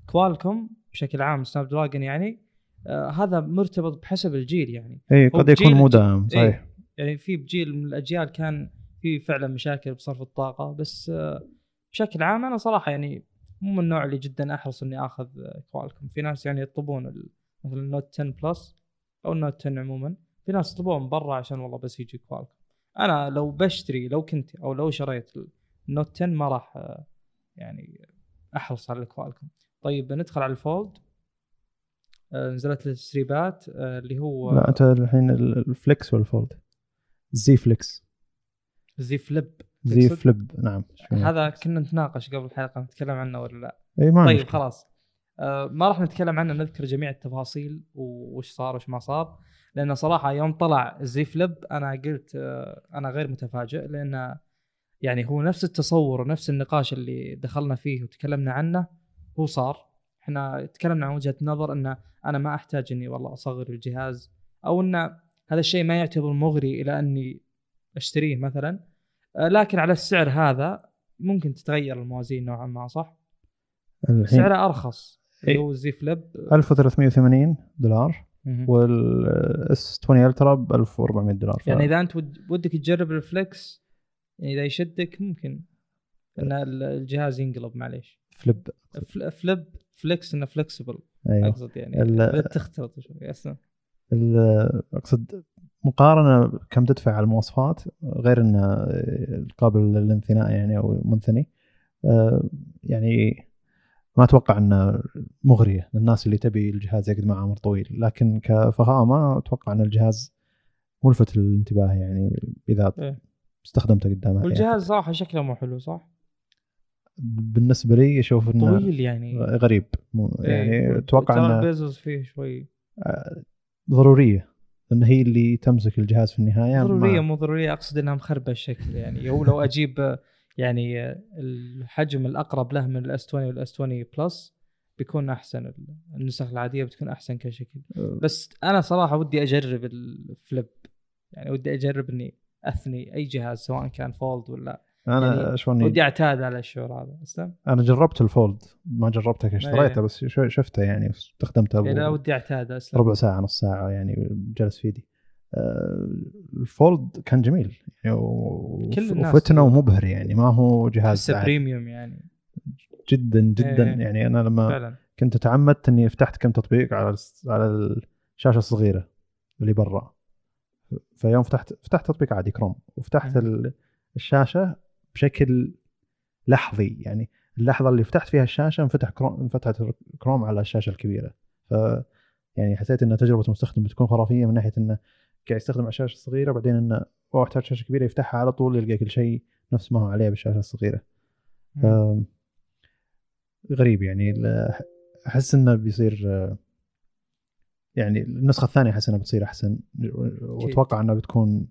Qualcomm بشكل عام Snapdragon يعني آه هذا مرتبط بحسب الجيل يعني. اي قد يكون مو دائم صحيح إيه. يعني في بجيل من الأجيال كان في فعلا مشاكل بصرف الطاقة بس آه، بشكل عام أنا صراحة يعني مو من النوع اللي جدا أحرص إني آخذ Qualcomm في ناس يعني يطلبون مثلا ال Note 10 Plus أو ال Note 10 عموما. في ناس يطلبون من برا عشان والله بس يجي Qualcomm أنا لو بشتري لو كنت أو لو شريت ال Note 10 ما راح آه، يعني أحرص على ال Qualcomm طيب ندخل على ال Fold. آه، نزلت التسريبات آه، اللي هو لا أنت الحين ال- Flex وال Fold Z Flex Z Flip Z؟ Flip نعم. هذا كنا نتناقش قبل الحلقة نتكلم عنه ولا لا؟ إي ما طيب مشكلة. خلاص. ما راح نتكلم عنه نذكر جميع التفاصيل وش صار وش ما صار. لأن صراحة يوم طلع Z Flip أنا قلت آه أنا غير متفاجئ لأن يعني هو نفس التصور ونفس النقاش اللي دخلنا فيه وتكلمنا عنه هو صار إحنا تكلمنا عن وجهة نظر إن أنا ما أحتاج إني والله أصغر الجهاز أو إن هذا الشيء ما يعتبر مغري إلى أني أشتريه مثلا آه لكن على السعر هذا ممكن تتغير الموازين نوعا ما صح؟ الحين سعره أرخص اللي إيه. هو ال Z Flip 1380 دولار. وال S 20 Ultra ب 1400 دولار ف... يعني إذا أنت ود- ودك تجرب ال Flex يعني إذا يشدك ممكن إن ال- الجهاز ينقلب معليش. Flip. Fl- Flip فليكس إنه فلكسبل أيوه. أقصد يعني. ال- تختلط شوي أقصد مقارنة كم تدفع على المواصفات غير انه قابل للانثناء يعني أو منثني. آه، يعني ما أتوقع إنه مغرية للناس اللي تبي الجهاز يقعد معه عمر طويل. لكن كفخامة أتوقع إن الجهاز ملفت للانتباه يعني إذا إيه. استخدمته قدام يعني والجهاز صراحة شكله مو حلو صح؟ بالنسبة لي أشوف إنه طويل يعني. غريب. مو- يعني إيه. أتوقع ترى إنه ال bezels فيه شوي. ضرورية. لأن هي اللي تمسك الجهاز في النهاية ضرورية مو ضرورية أقصد إنها مخربة الشكل يعني. هو لو أجيب آه، يعني الحجم الأقرب له من ال S 20 وال S 20 Plus بيكون أحسن ال- النسخ العادية بتكون أحسن كشكل. بس أنا صراحة ودي أجرب ال Flip يعني ودي أجرب إني أثني أي جهاز سواء كان Fold ولا أنا يعني شلون ودي أعتاد على الشعور هذا اسلم أنا جربت ال Fold ما جربته كاشتريته إيه. بس شفته يعني استخدمته يعني ودي اعتاد اسلم ربع ساعة نص ساعة يعني جلس في يدي ال Fold كان جميل. يعني كل الناس وفتنه. ومبهر يعني. ما هو جهاز. Premium يعني. جدا جدا. إيه. يعني أنا لما فعلا. كنت تعمدت إني فتحت كم تطبيق على على الشاشة الصغيرة اللي برا. فيوم فتحت فتحت تطبيق عادي كروم وفتحت. ال- الشاشة بشكل لحظي. يعني اللحظة اللي فتحت فيها الشاشة انفتح كروم انفتحت كروم على الشاشة الكبيرة. ف يعني حسيت إن تجربة المستخدم بتكون خرافية من ناحية إنه قاعد يستخدم على الشاشه الصغيره بعدين إنه هو يحتاج شاشة كبيرة يفتحها على طول يلقى كل شيء نفس ما هو عليه بالشاشه الصغيره غريب يعني أحس إنه بيصير يعني النسخة الثانية أحس إنها بتصير أحسن وأتوقع إنها بتكون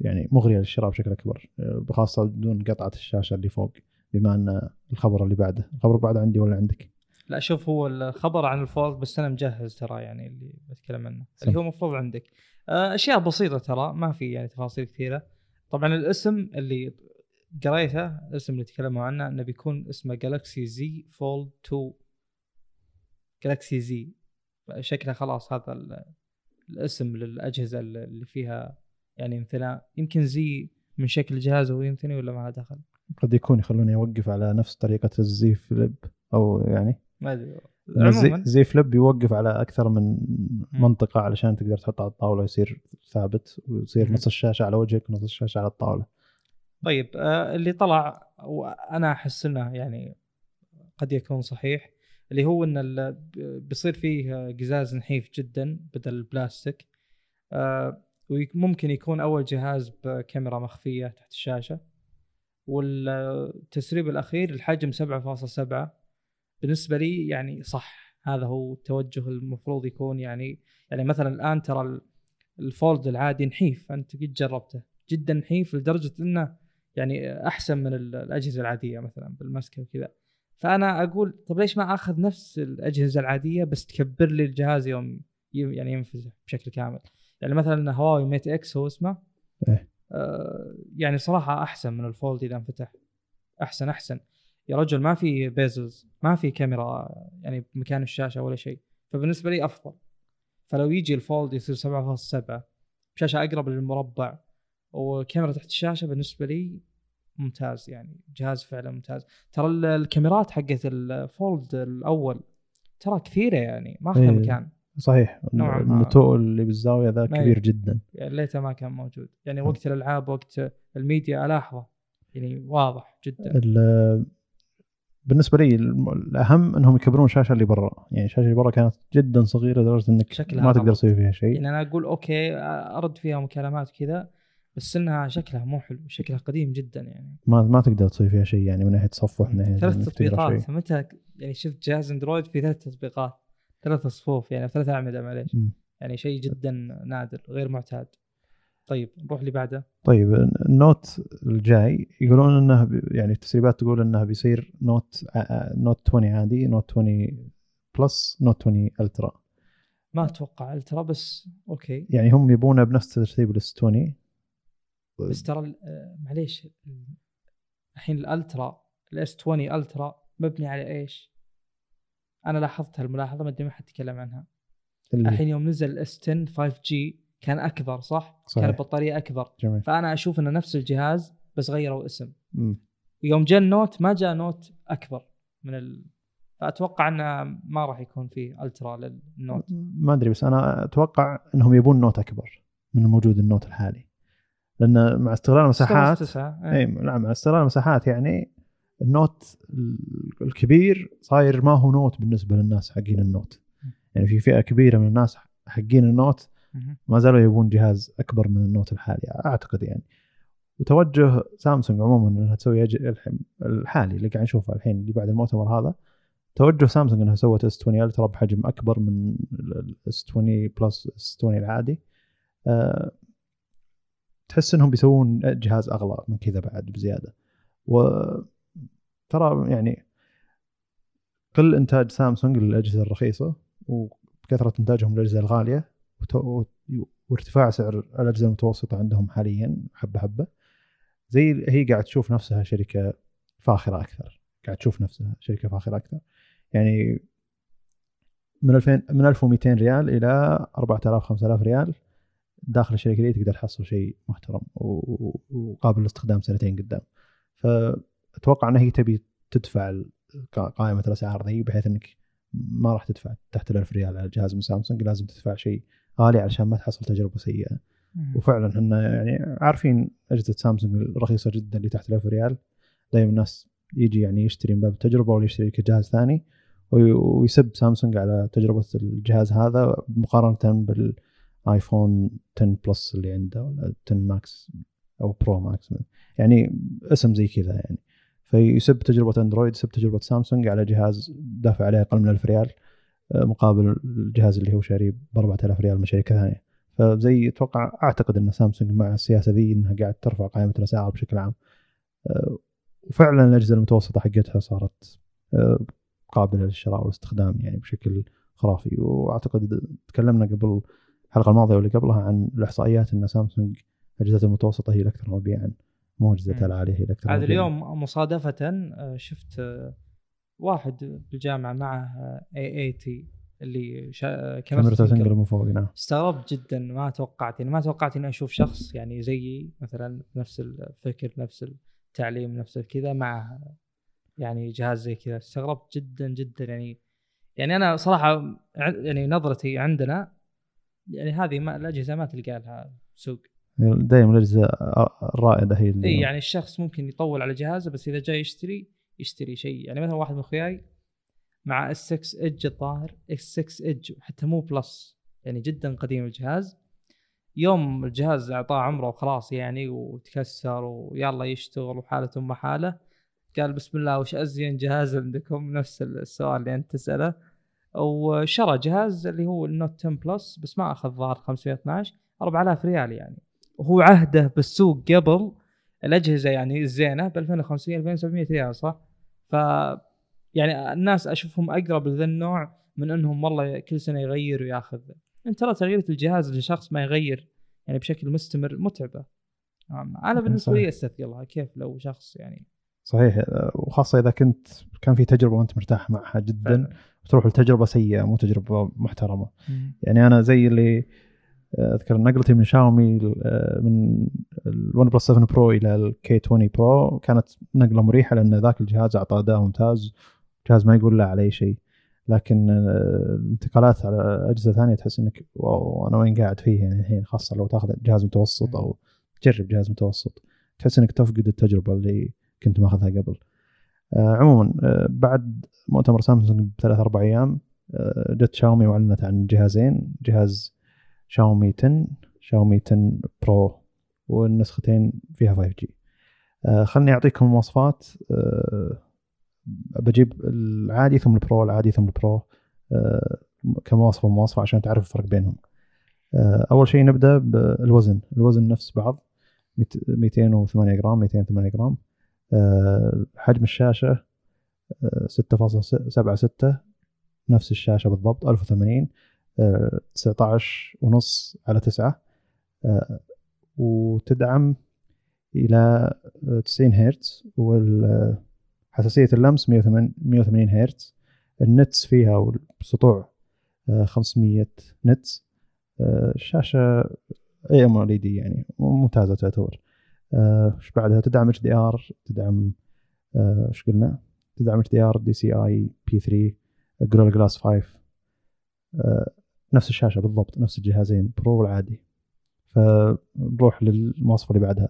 يعني مغرية للشراء بشكل أكبر خاصه بدون قطعة الشاشة اللي فوق بما إن الخبر اللي بعده الخبر بعده عندي ولا عندك؟ لا شوف هو الخبر عن الفولد بس أنا مجهز ترى يعني اللي بتكلم عنه. اللي هو المفروض عندك. آه، أشياء بسيطة ترى ما في يعني تفاصيل كثيرة. طبعا الاسم اللي قريته الاسم اللي تكلموا عنه إنه بيكون اسمه جالكسي زي فولد 2 جالكسي زي شكله خلاص هذا ال- الاسم للأجهزة اللي فيها يعني انثناء يمكن زي من شكل الجهاز هو ينثني ولا ما له دخل؟ قد يكون يخلوني أوقف على نفس طريقة الزي فليب أو يعني ما أدري. زي, زي فليب يوقف على أكثر من منطقة علشان تقدر تحطه على الطاولة يصير ثابت ويصير. نص الشاشة على وجهك ونص الشاشة على الطاولة. طيب آه، اللي طلع وأنا أحس إنه يعني قد يكون صحيح اللي هو إن بيصير فيه آه، قزاز نحيف جدا بدل البلاستيك آه، وممكن يكون أول جهاز بكاميرا مخفية تحت الشاشة. والتسريب الأخير الحجم 7.7 بالنسبة لي يعني صح هذا هو التوجه المفروض يكون يعني يعني مثلا الآن ترى ال- ال Fold العادي نحيف أنت قد جربته؟ جدا نحيف لدرجة إنه يعني أحسن من ال- الأجهزة العادية مثلا بالمسكة وكذا. فأنا أقول طب ليش ما آخذ نفس الأجهزة العادية بس تكبر لي الجهاز يوم يعني ينفذ بشكل كامل؟ يعني مثلا هواوي Mate X هو اسمه؟ إيه. آه يعني صراحة أحسن من ال Fold إذا انفتح. أحسن أحسن. يا رجل ما في bezels ما في كاميرا يعني بمكان الشاشة ولا شيء. فبالنسبة لي أفضل. فلو يجي ال Fold يصير 7.7 بشاشه أقرب للمربع وكاميرا تحت الشاشة بالنسبة لي ممتاز يعني جهاز فعلا ممتاز. ترى ال- الكاميرات حقت ال Fold الأول ترى كثيرة يعني ما اخذ إيه. مكان. صحيح. النتوء اللي بالزاوية ذا. كبير جدا. يعني ليته ما كان موجود. يعني وقت الألعاب وقت الميديا ألاحظه. يعني واضح جدا. بالنسبة لي الأهم إنهم يكبرون الشاشه اللي برا يعني الشاشه اللي برا كانت جدا صغيرة لدرجة إنك شكلها ما تقدر. تسوي فيها شيء يعني أنا أقول أوكي أرد فيها مكالمات كذا بس إنها شكلها مو حلو شكلها قديم جدا يعني ما ما تقدر تسوي فيها شيء يعني من ناحية تصفح من ناحية ثلاث تطبيقات. متى يعني شفت جهاز أندرويد في ثلاث تطبيقات ثلاث صفوف يعني ثلاث أعمدة معليش. يعني شيء جدا نادر غير معتاد طيب نروح اللي بعده. طيب ال Note الجاي يقولون إنه يعني التسريبات تقول إنه بيصير Note ع- ع- Note 20 عادي Note 20 Plus Note 20 Ultra ما أتوقع Ultra بس أوكي. يعني هم يبونه بنفس ترتيب ال S 20 بس ترى آه، معليش ال- الحين ال Ultra ال S 20 Ultra مبني على إيش؟ أنا لاحظت هالملاحظة ما أدري ما حد تكلم عنها. الحين يوم نزل ال S 10 5 G كان أكبر صح؟ صحيح. كانت البطارية أكبر جميل فأنا أشوف انه نفس الجهاز بس غيروا اسم مم. يوم جاء ال Note ما جاء Note أكبر من ال... فأتوقع إنه ما راح يكون في Ultra لل Note ما أدري بس أنا أتوقع إنهم يبون Note أكبر من الموجود ال Note الحالي لأن مع استغلال المساحات اي نعم مع استغلال المساحات يعني ال Note الكبير صاير ما هو Note بالنسبة للناس حقين ال Note يعني في فئة كبيرة من الناس حقين ال Note. ما زالوا يبون جهاز أكبر من ال Note الحالي أعتقد يعني. وتوجه سامسونج عموما انها تسوي الحالي اللي قاعد نشوفه الحين اللي بعد المؤتمر هذا توجه سامسونج انها سوت S 20 Ultra بحجم أكبر من ال S 20 Plus S 20 العادي. أه تحس إنهم بيسوون جهاز أغلى من كذا بعد بزيادة. وترى يعني قل إنتاج سامسونج للأجهزة الرخيصة وكثرة إنتاجهم للأجهزة الغالية وارتفاع سعر الأجهزة المتوسطة عندهم حاليا حبة حبة. زي هي قاعد تشوف نفسها شركة فاخرة أكثر. قاعد تشوف نفسها شركة فاخرة أكثر. يعني من 2000 من 1200 ريال إلى 4000 5000 ريال داخل الشركة دي تقدر تحصل شيء محترم وقابل للاستخدام سنتين قدام. فأتوقع انها هي تبي تدفع قائمة الأسعار ذي بحيث إنك ما راح تدفع تحت ال 1000 ريال على جهاز من سامسونج لازم تدفع شيء غالي علشان ما تحصل تجربة سيئة. وفعلا إحنا يعني عارفين أجهزة سامسونج الرخيصة جدا اللي تحت 1000 ريال. دائما الناس يجي يعني يشتري من باب التجربة ولا يشتري كجهاز ثاني. وي- ويسب سامسونج على تجربة الجهاز هذا مقارنة بالآيفون 10 Plus اللي عنده ولا 10 Max أو Pro Max. يعني اسم زي كذا يعني. فيسب تجربة أندرويد يسب تجربة سامسونج على جهاز دافع عليه أقل من 1000 ريال. مقابل الجهاز اللي هو شاريه ب 4000 ريال من شركة ثانية فزي أتوقع أعتقد إن سامسونج مع السياسة ذي إنها قاعد ترفع قائمه الأسعار بشكل عام أه، وفعلا الأجهزة المتوسطة حقتها صارت أه، قابلة للشراء والاستخدام يعني بشكل خرافي وأعتقد تكلمنا قبل الحلقة الماضية واللي قبلها عن الإحصائيات إن سامسونج اجهزتها المتوسطة هي الاكثر مبيعا مو اجهزتها. العالية هي الاكثر مبيعاً. اليوم مصادفة آه، شفت واحد بالجامعة معه اي اي تي اللي شا... كاميرا تنقل من فوق نعم. استغربت جدا ما توقعت يعني ما توقعت إني أشوف شخص يعني زيي مثلا نفس الفكر نفس التعليم نفس كذا مع يعني جهاز زي كذا. استغربت جدا جدا يعني يعني أنا صراحة يعني نظرتي عندنا يعني هذه ما الأجهزة ما تلقى لها سوق. دائما الأجهزة الرائده هي اللي إي يعني الشخص ممكن يطول على جهازه بس إذا جاي يشتري يشتري شيء. يعني مثلا واحد من أخوياي مع S 6 Edge الظاهر S 6 Edge حتى مو Plus يعني جدا قديم الجهاز. يوم الجهاز أعطاه عمره وخلاص يعني وتكسر ويلا يشتغل وحالته ام حاله قال بسم الله وش أزين جهاز عندكم؟ نفس السؤال اللي أنت تسأله. وشرى جهاز اللي هو ال Note 10 Plus بس ما أخذ ظهر 512 4000 ريال يعني. وهو عهده بالسوق قبل الأجهزة يعني الزينة ب 2500 2700 ريال صح؟ ف يعني الناس أشوفهم أقرب لذا النوع من أنهم والله كل سنة يغير وياخذ أنت ترى تغيير الجهاز لشخص ما يغير يعني بشكل مستمر متعبة أنا بالنسبة لي استثقلها كيف لو شخص يعني صحيح وخاصة إذا كنت كان في تجربة وأنت مرتاح معها جدا فعلا. وتروح لتجربة سيئة مو تجربة محترمة. يعني أنا زي اللي أذكر نقلتي من شاومي من ال OnePlus 7 Pro إلى ال K20 Pro كانت نقلة مريحة لأن ذاك الجهاز اعطى أداء ممتاز. جهاز ما يقول لا على اي شيء. لكن الانتقالات على أجهزة ثانية تحس إنك wow أنا وين قاعد فيه يعني الحين؟ خاصة لو تاخذ جهاز متوسط أو تجرب جهاز متوسط. تحس إنك تفقد التجربة اللي كنت ماخذها قبل. آه عموما آه بعد مؤتمر سامسونج بثلاث أربع أيام آه جت شاومي وأعلنت عن جهازين. جهاز شاومي 10 شاومي 10 Pro والنسختين فيها 5G آه خلني أعطيكم المواصفات. آه بجيب العادي ثم البرو العادي ثم البرو آه كمواصفة ومواصفه عشان تعرف الفرق بينهم. آه أول شيء نبدأ بالوزن. الوزن نفس بعض. 208 جرام 208 جرام. آه حجم الشاشة 6.76 نفس الشاشة بالضبط 1080 19 ونص على 9 وتدعم إلى 90 هرتز وحساسيه اللمس 180 هرتز ال nits فيها والسطوع 500 nits الشاشه AMOLED يعني ممتازة تعتبر. إيش بعدها؟ تدعم HDR تدعم إيش قلنا؟ تدعم اتش دي ار دي سي اي بي 3 جريل جلاس 5 نفس الشاشة بالضبط نفس الجهازين Pro والعادي. فنروح للمواصفة اللي بعدها.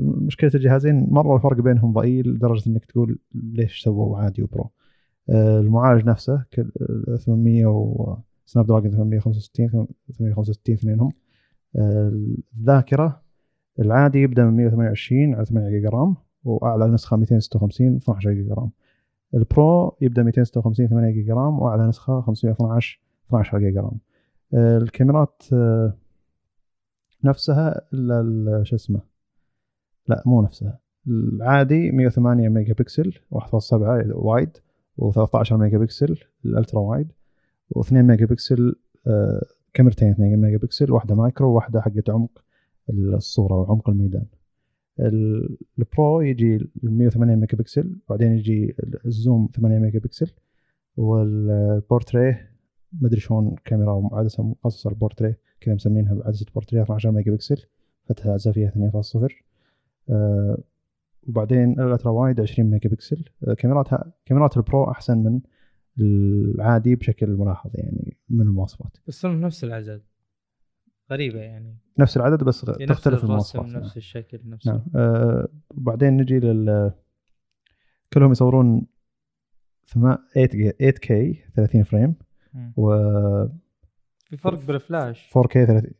مشكلة الجهازين مرة الفرق بينهم ضئيل لدرجة إنك تقول ليش سووا عادي و Pro المعالج نفسه 800 و Snapdragon 865 865 اثنينهم. الذاكرة العادي يبدأ من 128 على 8 جيجا RAM وأعلى نسخة 256 12 جيجا RAM. ال Pro يبدأ 256 8 جيجا RAM وأعلى نسخة 512 12 جيجا RAM. الكاميرات آه، نفسها إلا شو اسمه لا مو نفسها. العادي 108 ميجا بكسل 1.7 wide و13 ميجا بكسل ال ultra wide و2 ميجا بكسل آه، كاميرتين 2 ميجا بكسل واحدة macro وواحده حقت عمق الصورة وعمق الميدان. ال Pro يجي 108 ميجا بكسل بعدين يجي ال zoom 8 ميجا بكسل والبورتريه مدري شلون كاميرا عدسه مخصصه للبورتريه كذا مسمينها بعدسة بورتريه 12 ميجا بكسل فتحة فيها 2.0 آه وبعدين ال ultra wide 20 ميجا بكسل آه كاميراتها كاميرات ال Pro أحسن من العادي بشكل ملاحظ يعني من المواصفات. بس نفس العدد. غريبة يعني. نفس العدد بس تختلف المواصفات نفس نعم. الشكل نفس نعم. آه وبعدين نجي لل كلهم يصورون 8K 30 frame. و في فرق بالفلاش 4K 30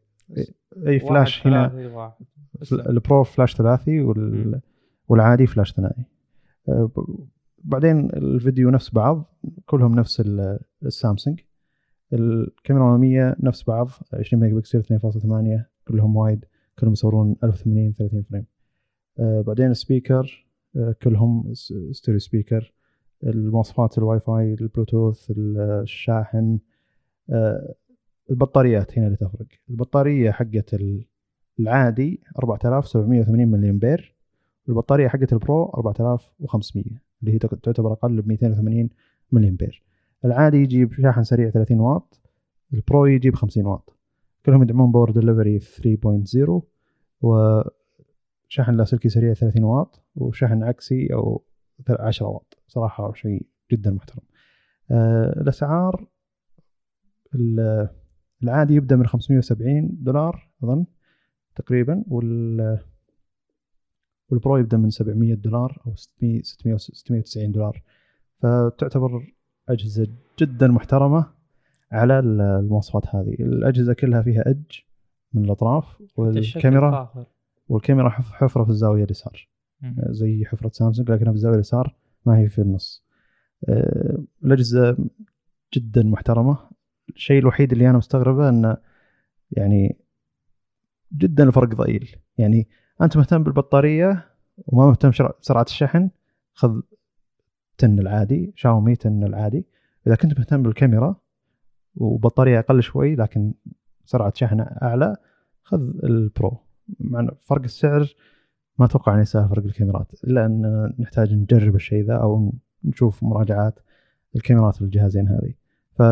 أي فلاش هنا. ال Pro فلاش ثلاثي وال... والعادي فلاش ثنائي. آه، بعدين الفيديو نفس بعض كلهم نفس السامسونج الكاميرا الأمامية نفس بعض 20 ميجا بكسل 2.8 كلهم wide كلهم يصورون 1080 30 frame. آه بعدين ال speaker آه كلهم stereo speaker المواصفات الواي فاي البلوتوث الشاحن آه البطاريات هنا اللي تفرق. البطارية حقت العادي 4780 ملي امبير البطاريه حقت ال Pro 4500 اللي هي تعتبر أقل ب 280 ملي امبير العادي يجيب شاحن سريع 30 واط ال Pro يجيب 50 واط. كلهم يدعمون Power Delivery 3.0 وشاحن لاسلكي سريع 30 واط وشحن عكسي أو 10 واط صراحة شيء جدا محترم. آه الأسعار العادي يبدأ من 570 دولار أظن تقريبا وال والبرو يبدأ من 700 دولار أو 600 690 دولار. فتعتبر أجهزة جدا محترمة على المواصفات هذه. الأجهزة كلها فيها اج من الأطراف والكاميرا والكاميرا حفرة في الزاوية اليسار. زي حفرة سامسونج لكنها في الزاوية اليسار ما هي في النص. آه، الأجهزة جدا محترمة. الشيء الوحيد اللي أنا مستغربه انه يعني جدا الفرق ضئيل. يعني أنت مهتم بالبطارية وما مهتم بسرعة الشحن خذ تن العادي شاومي تن العادي. إذا كنت مهتم بالكاميرا وبطارية أقل شوي لكن سرعة شحن أعلى خذ ال Pro مع فرق السعر ما أتوقع انه يساوي فرق الكاميرات إلا أن نحتاج نجرب الشيء ذا أو نشوف مراجعات الكاميرات للجهازين هذه. ف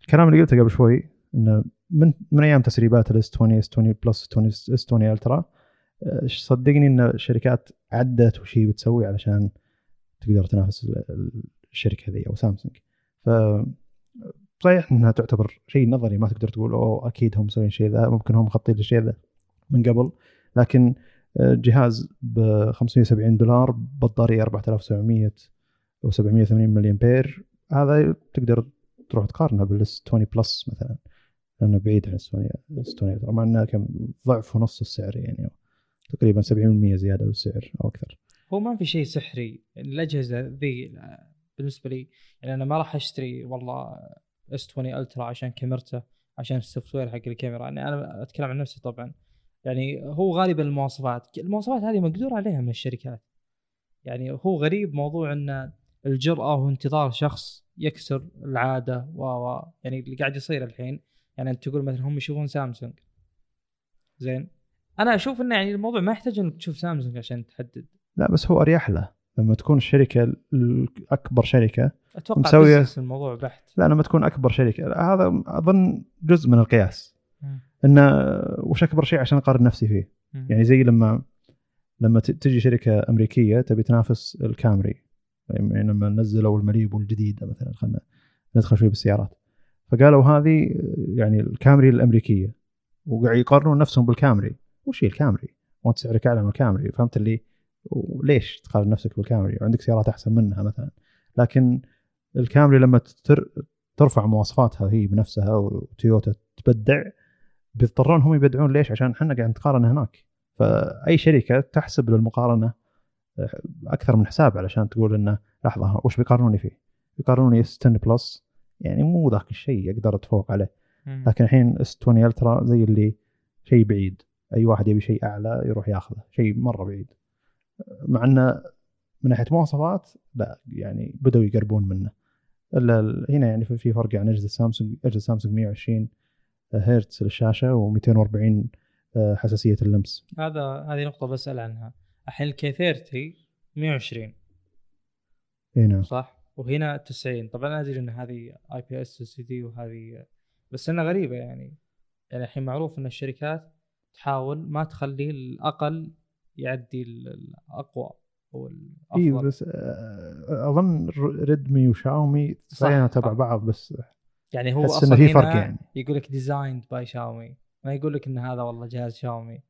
الكلام اللي قلته قبل شوي إنه من من أيام تسريبات ال S20 S20 Plus 20 S20 Ultra صدقني إن الشركات عدت وش هي بتسوي علشان تقدر تنافس ال- ال- الشركة ذي أو سامسونج. ف صحيح إنها تعتبر شيء نظري ما تقدر تقول أوه أكيد هم مسوين شيء ذا ممكن هم مخططين للشيء ذا من قبل. لكن آه، جهاز ب 570 دولار بطارية 4700 أو 780 ملي امبير هذا تقدر تروح تقارنه بال S20 Plus مثلا لأنه بعيد عن S20 S20 مع إنه كم ضعف ونص السعر يعني تقريبا 70% زيادة بالسعر أو أكثر. هو ما في شيء سحري. الأجهزة ذي بالنسبة لي يعني أنا ما راح أشتري والله S20 Ultra عشان كاميرته عشان ال software حق الكاميرا. يعني أنا أتكلم عن نفسي طبعا. يعني هو غالبا المواصفات. المواصفات هذه مقدور عليها من الشركات. يعني هو غريب موضوع إن الجرأة وانتظار شخص يكسر العادة و يعني اللي قاعد يصير الحين. يعني أنت تقول مثلا هم يشوفون سامسونج. زين. أنا أشوف إنه يعني الموضوع ما يحتاج إنك تشوف سامسونج عشان تحدد. لا بس هو أريح له. لما تكون الشركة ال- اكبر شركة أتوقع مسوية- الموضوع بحت. لا لما تكون أكبر شركة هذا أظن جزء من القياس. انه وش أكبر شيء عشان أقارن نفسي فيه. يعني زي لما لما تجي شركة أمريكية تبي تنافس الكامري. يعني لما نزلوا المليب الجديده مثلا خلينا ندخل شوي بالسيارات. فقالوا هذه يعني الكامري الأمريكية وقاعد يقارنون نفسهم بالكامري. وش هي الكامري؟ وانت سعرك اعلى من الكامري فهمت اللي؟ وليش تقارن نفسك بالكامري؟ وعندك سيارات أحسن منها مثلا. لكن الكامري لما تر ترفع مواصفاتها هي بنفسها وتويوتا تبدع بيضطرون هم يبدعون ليش؟ عشان إحنا قاعد نقارن هناك فأي شركة تحسب للمقارنة أكثر من حساب علشان تقول إنه لحظة وش بيقارنوني فيه؟ بيقارنوني S 10 Plus يعني مو ذاك الشيء أقدر اتفوق عليه. لكن الحين S 20 Ultra زي اللي شيء بعيد أي واحد يبي شيء أعلى يروح ياخذه شيء مرة بعيد مع إنه من ناحية مواصفات لا يعني بدأوا يقربون منه إلا ال- هنا يعني في في فرق عن أجهزة سامسونج أجهزة سامسونج 120 هرتز للشاشة و240 حساسية اللمس. هذا هذه نقطة بسأل عنها. الحين ال K 30 120 هنا صح؟ وهنا 90 طبعا أنا أدري إن هذه IPS LCD وهذه بس إنها غريبة يعني. يعني الحين معروف إن الشركات تحاول ما تخلي الأقل يعدي ال- الأقوى أو إي الافضل بس آه، أظن ريدمي وشاومي صح، صحيح تبع. بعض بس يعني هو أصلا إنه في فرق يعني. يقول لك designed by Xiaomi ما يقول لك إن هذا والله جهاز شاومي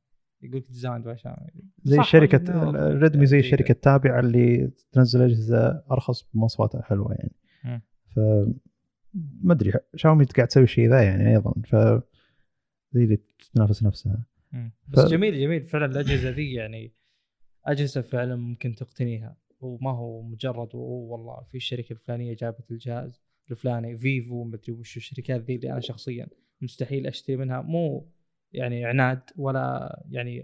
يقول لك designed by Xiaomi زي والله ريدمي زي جيدة. الشركة التابعة اللي تنزل أجهزة أرخص بمواصفاتها حلوة يعني. ف ما أدري شاومي قاعد تسوي الشيء ذا يعني أيضا. ف زي اللي تنافس نفسها. مم. بس ف- جميل جميل. فعلا الأجهزة ذي يعني أجهزة فعلا ممكن تقتنيها. وما هو مجرد "أوه والله في الشركة الفلانية جابت الجهاز. الفلاني فيفو مدري وش الشركات ذي اللي أنا شخصيا مستحيل أشتري منها مو يعني عناد ولا يعني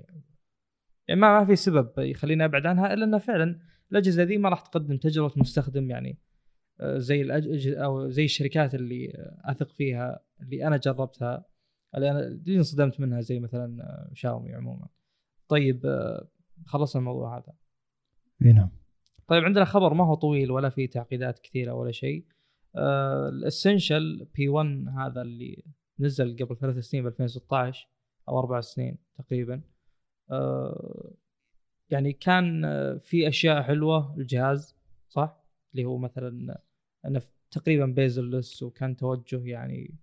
يعني ما ما في سبب يخليني أبعد عنها إلا إنه فعلا الأجهزة ذي ما راح تقدم تجربة مستخدم يعني آه، زي الاجهزه أو زي الشركات اللي أثق فيها اللي أنا جربتها اللي أنا اللي انصدمت منها زي مثلا آه، شاومي عموما. طيب آه، خلصنا الموضوع هذا. إي نعم طيب عندنا خبر ما هو طويل ولا فيه تعقيدات كثيرة ولا شيء. آه ال Essential PH 1 هذا اللي نزل قبل ثلاث سنين ب 2016 أو أربع سنين تقريبا. آه يعني كان آه، في أشياء حلوة الجهاز صح؟ اللي هو مثلا إنه تقريبا bezel-less وكان توجه يعني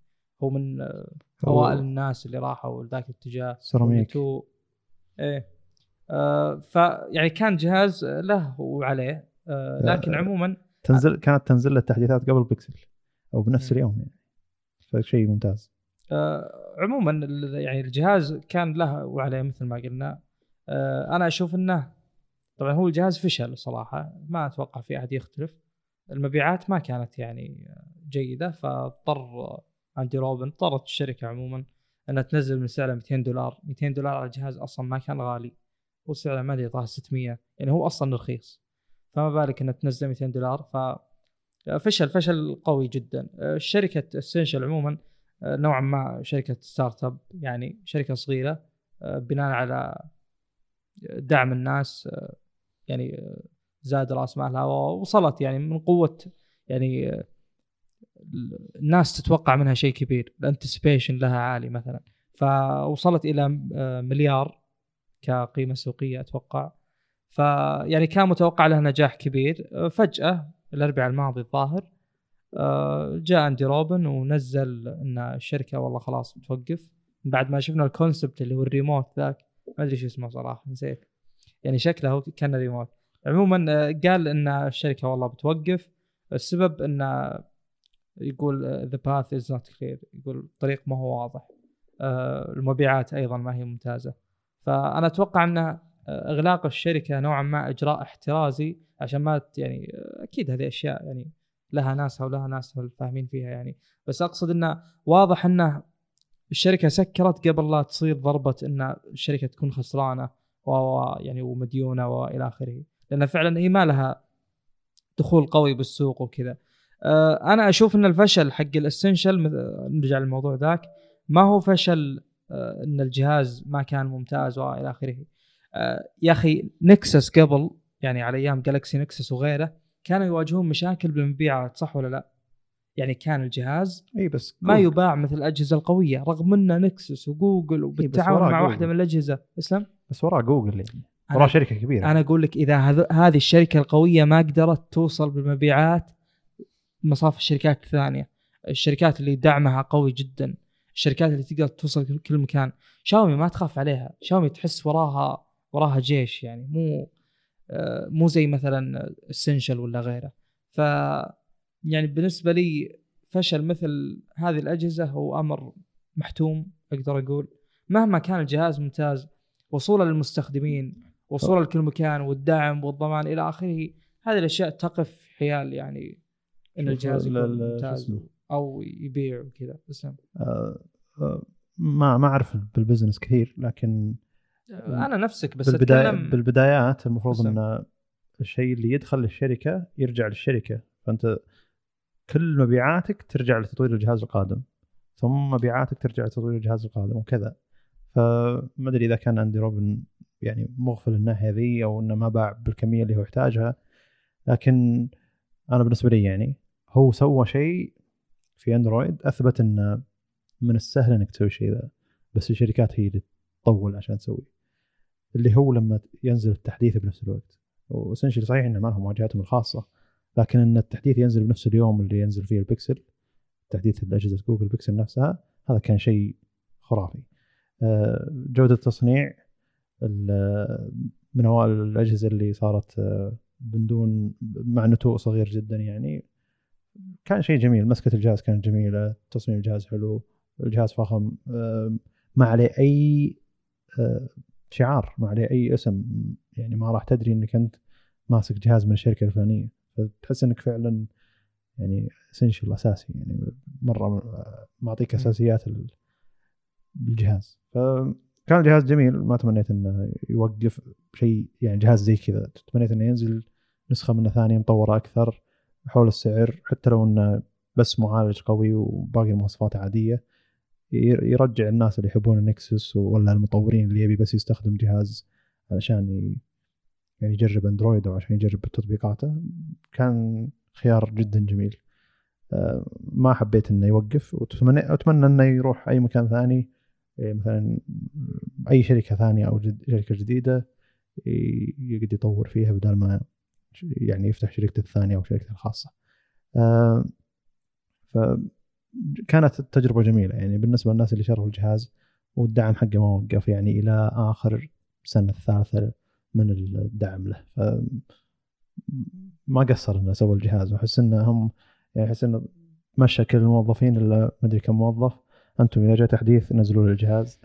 هو من آه، اوائل الناس اللي راحوا لذاك الاتجاه سيراميك إيه آه فيعني كان جهاز له وعليه آه لكن آه. عموما تنزل كانت تنزل له التحديثات قبل بيكسل أو بنفس. اليوم يعني. فشيء ممتاز. آه عموما يعني الجهاز كان له وعليه مثل ما قلنا. آه، أنا أشوف إنه طبعا هو الجهاز فشل صراحة ما أتوقع في أحد يختلف. المبيعات ما كانت يعني جيدة فاضطر أندي روبن اضطرت الشركة عموما إنها تنزل من سعره 200 دولار. 200 دولار على الجهاز أصلا ما كان غالي هو سعره ما أدري 600 يعني هو أصلا رخيص. فما بالك إنها تنزل 200 دولار؟ ف فشل فشل قوي جدا. الشركة Essential عموما نوعا ما شركة startup يعني شركة صغيرة بناء على دعم الناس يعني زاد رأس مالها ووصلت يعني من قوة يعني الناس تتوقع منها شيء كبير. ال anticipation لها عالي مثلا. فوصلت إلى مليار كقيمة سوقية أتوقع. فيعني كان متوقع لها نجاح كبير. فجأة الأربعاء الماضي الظاهر جاء أندي روبن ونزل إن الشركة والله خلاص بتوقف بعد ما شفنا ال concept اللي هو الريموت ذاك ما أدري شو اسمه صراحة نسيت. يعني شكله كان ريموت. عموما قال إن الشركة والله بتوقف. السبب انه يقول the path is not clear يقول الطريق ما هو واضح. آه، المبيعات أيضا ما هي ممتازة. فأنا أتوقع ان آه، أغلاق الشركة نوعا ما إجراء احترازي عشان ما يعني آه، أكيد هذه أشياء يعني لها ناسها ولها ناس الفاهمين فيها يعني. بس أقصد إنه واضح إنه الشركة سكرت قبل لا تصير ضربة إن الشركة تكون خسرانة و يعني ومديونة وإلى آخره. لأن فعلا هي ما لها دخول قوي بالسوق وكذا. آه، أنا أشوف إن الفشل حق ال Essential نرجع للموضوع ذاك ما هو فشل آه، إن الجهاز ما كان ممتاز وإلى آخره. آه، يا أخي Nexus قبل يعني على أيام Galaxy Nexus وغيره كانوا يواجهون مشاكل بالمبيعات صح ولا لا؟ يعني كان الجهاز إي بس ما يباع مثل الأجهزة القوية رغم إنه Nexus وجوجل وبالتعاون مع واحدة من الأجهزة. اسلم بس وراء جوجل يعني. وراء شركة كبيرة. أنا أقول لك إذا هذه الشركة القوية ما قدرت توصل بالمبيعات مصاف الشركات الثانية الشركات اللي دعمها قوي جدا. الشركات اللي تقدر توصل كل مكان. شاومي ما تخاف عليها. شاومي تحس وراها وراها جيش يعني مو آه، مو زي مثلا اسنشل ولا غيره. ف يعني بالنسبة لي فشل مثل هذه الأجهزة هو أمر محتوم أقدر أقول. مهما كان الجهاز ممتاز وصوله للمستخدمين وصوله لكل مكان والدعم والضمان إلى آخره هذه الأشياء تقف حيال يعني إن الجهاز يكون ممتاز أو يبيع وكذا. اسلم آه آه ما ما أعرف بالبزنس كثير لكن أنا نفسك بس بالبداية أتكلم بالبدايات المفروض إن الشيء اللي يدخل للشركه يرجع للشركة. فأنت كل مبيعاتك ترجع لتطوير الجهاز القادم. ثم مبيعاتك ترجع لتطوير الجهاز القادم وكذا. فما أدري إذا كان اندي روبن يعني مغفل الناحيه ذي أو إنه ما باع بالكمية اللي هو يحتاجها. لكن أنا بالنسبة لي يعني هو سوى شيء في أندرويد أثبت إنه من السهل إنك تسوي شيء ذا. بس الشركات هي اللي تطول عشان تسوي اللي هو لما ينزل التحديث بنفس الوقت. وسنشلي صحيح إنه ما لهم واجهتهم الخاصة لكن إن التحديث ينزل بنفس اليوم اللي ينزل فيه البكسل تحديث الأجهزة Google Pixel نفسها هذا كان شيء خرافي. آه، جودة التصنيع من أوائل الأجهزة اللي صارت آه، من دون مع نتوء صغير جدا يعني كان شيء جميل. مسكة الجهاز كانت جميلة تصميم الجهاز حلو الجهاز فخم ما عليه أي آه، شعار ما عليه أي اسم يعني ما راح تدري إنك أنت ماسك جهاز من الشركة الفلانية. فتحس إنك فعلا يعني اسنشل أساسي يعني مرة معطيك أساسيات بالجهاز. فكان الجهاز جميل ما تمنيت إنه يوقف شيء يعني جهاز زي كذا. تمنيت إنه ينزل نسخة منه ثانية مطورة أكثر حول السعر حتى لو إنه بس معالج قوي وباقي المواصفات عادية. يرجع الناس اللي يحبون النكسس ولا المطورين اللي يبي بس يستخدم جهاز علشان يعني يجرب أندرويد أو عشان يجرب تطبيقاته كان خيار جدا جميل. آه، ما حبيت إنه يوقف واتمنى أتمنى إنه يروح أي مكان ثاني إيه، مثلا أي شركة ثانية أو جد شركة جديدة يقدر يطور فيها بدل ما يعني يفتح شركته الثانية أو شركته الخاصة. آه، فكانت التجربه جميلة. يعني بالنسبة للناس اللي شروا الجهاز والدعم حقه ما وقف يعني إلى آخر السنة الثالثة من الدعم له. ف ما قصر إنه سوى الجهاز. وأحس إنه هم يعني أحس إنه مشى كل الموظفين الا ما أدري كم موظف. أنتم إذا جاء تحديث نزلوا لي الجهاز.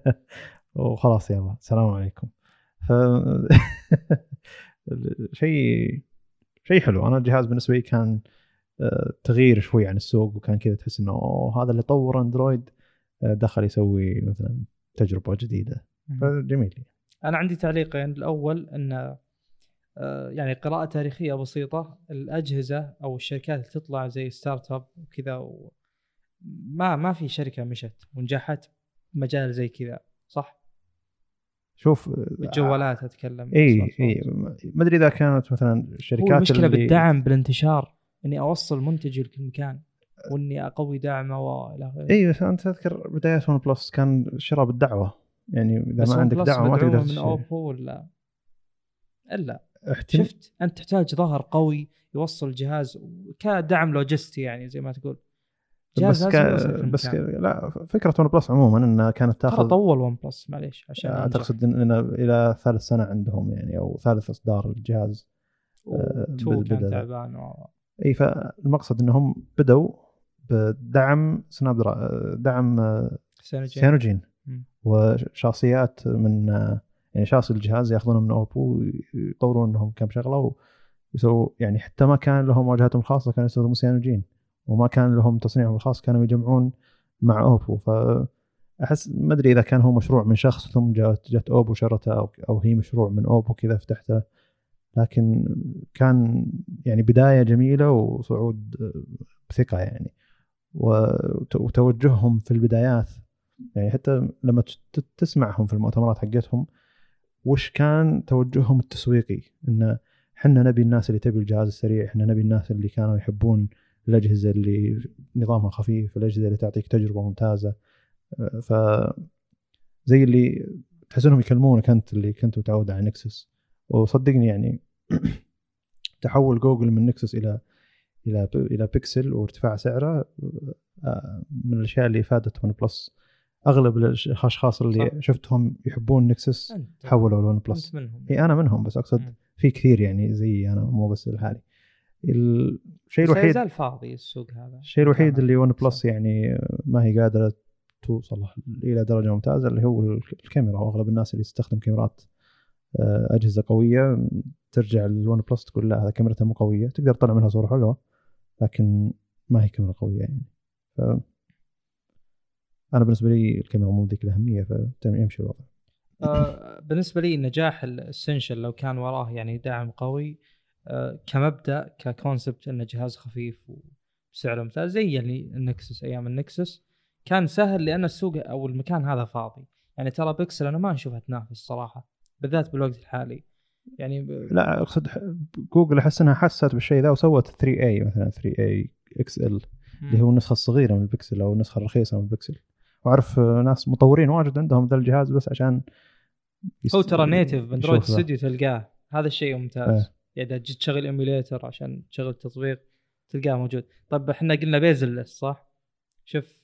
(laughs) وخلاص يلا السلام عليكم. ف (laughs) شيء شيء حلو. أنا الجهاز بالنسبة لي كان تغيير شوي عن السوق وكان كذا تحس إنه أوه هذا اللي طور أندرويد آه، دخل يسوي مثلا تجربة جديدة. فجميل. أنا عندي تعليقين. الأول إن آه، يعني قراءة تاريخية بسيطة الأجهزة أو الشركات اللي تطلع زي startup وكذا. ما ما في شركة مشت ونجحت مجال زي كذا صح؟ شوف الجوالات أتكلم اي اي ما أدري إذا كانت مثلا الشركات المشكلة اللي... بالدعم بالانتشار. إني أوصل منتجي لكل مكان وإني أقوي دعمه والى اخره اي بس أنت تذكر بدايات ون بلس كان شراء بالدعوه يعني إذا ما عندك دعوة ما تقدر من اوبو ولا؟ إلا. احتم... شفت؟ أنت تحتاج ظهر قوي يوصل جهاز كدعم لوجستي يعني زي ما تقول. بس ك... بس ك... لا فكرة ون بلس عموما إنها كانت تاخذ طول ون بلس معليش عشان تقصد ان إلى ثالث سنة عندهم يعني أو ثالث إصدار الجهاز آه كان تعبان و... إي فالمقصد إنهم بدوا بدعم سناب. دعم Cyanogen, Cyanogen. وشاصيات من يعني شاصي الجهاز ياخذونه من أوبو ويطورون لهم كم شغلة ويسووا يعني حتى ما كان لهم واجهتهم الخاصة كانوا يستخدمون Cyanogen وما كان لهم تصنيعهم الخاص كانوا يجمعون مع أوبو فأحس ما أدري إذا كان هو مشروع من شخص ثم جات جت أوبو شرته أو أو هي مشروع من أوبو كذا فتحته لكن كان يعني بداية جميلة وصعود بثقه يعني وتوجههم في البدايات. يعني حتى لما تسمعهم في المؤتمرات حقتهم وش كان توجههم التسويقي؟ انه إحنا نبي الناس اللي تبي الجهاز السريع إحنا نبي الناس اللي كانوا يحبون الأجهزة اللي نظامها خفيف الأجهزة اللي تعطيك تجربة ممتازة. آه، ف زي اللي تحس إنهم يكلمونك أنت اللي كنت متعود على Nexus. وصدقني يعني (clears throat) تحول جوجل من Nexus إلى إلى إلى بيكسل وارتفاع سعره آه، من الأشياء اللي فادت OnePlus. أغلب الأشخاص اللي صح. شفتهم يحبون Nexus حولوا ل OnePlus. منهم. إي أنا منهم بس أقصد م. في كثير يعني زي أنا مو بس لحالي. الشيء الوحيد يزال فاضي السوق هذا. الشيء الوحيد اللي OnePlus يعني ما هي قادرة توصل إلى درجة ممتازة اللي هو الكاميرا. وأغلب الناس اللي تستخدم كاميرات أجهزة قوية ترجع لل OnePlus تقول لا هذا كاميرته مو قوية تقدر تطلع منها صورة حلوة لكن ما هي كاميرا قوية يعني. ف أنا بالنسبة لي الكاميرا مو ذيك الأهمية فيمشي الوضع. آه بالنسبة لي نجاح ال Essential لو كان وراه يعني دعم قوي آه كمبدأ ك concept إنه جهاز خفيف وسعره ممتاز زي يعني ال Nexus أيام ال Nexus كان سهل لأن السوق أو المكان هذا فاضي. يعني ترى بيكسل أنا ما أشوفها تنافس صراحة. بالذات بالوقت الحالي. يعني ب... لا أقصد جوجل أحس إنها حست بالشيء ذا وسوت 3a مثلا 3a XL اللي هو النسخه الصغيره من البكسل أو النسخه الرخيصه من البكسل. وأعرف ناس مطورين واجد عندهم ذا الجهاز بس عشان يست... هو ترى native ب Android Studio تلقاه. هذا الشيء ممتاز. آه. يعني إذا جيت تشغل emulator عشان تشغل التطبيق تلقاه موجود. طب إحنا قلنا بيزل صح؟ شوف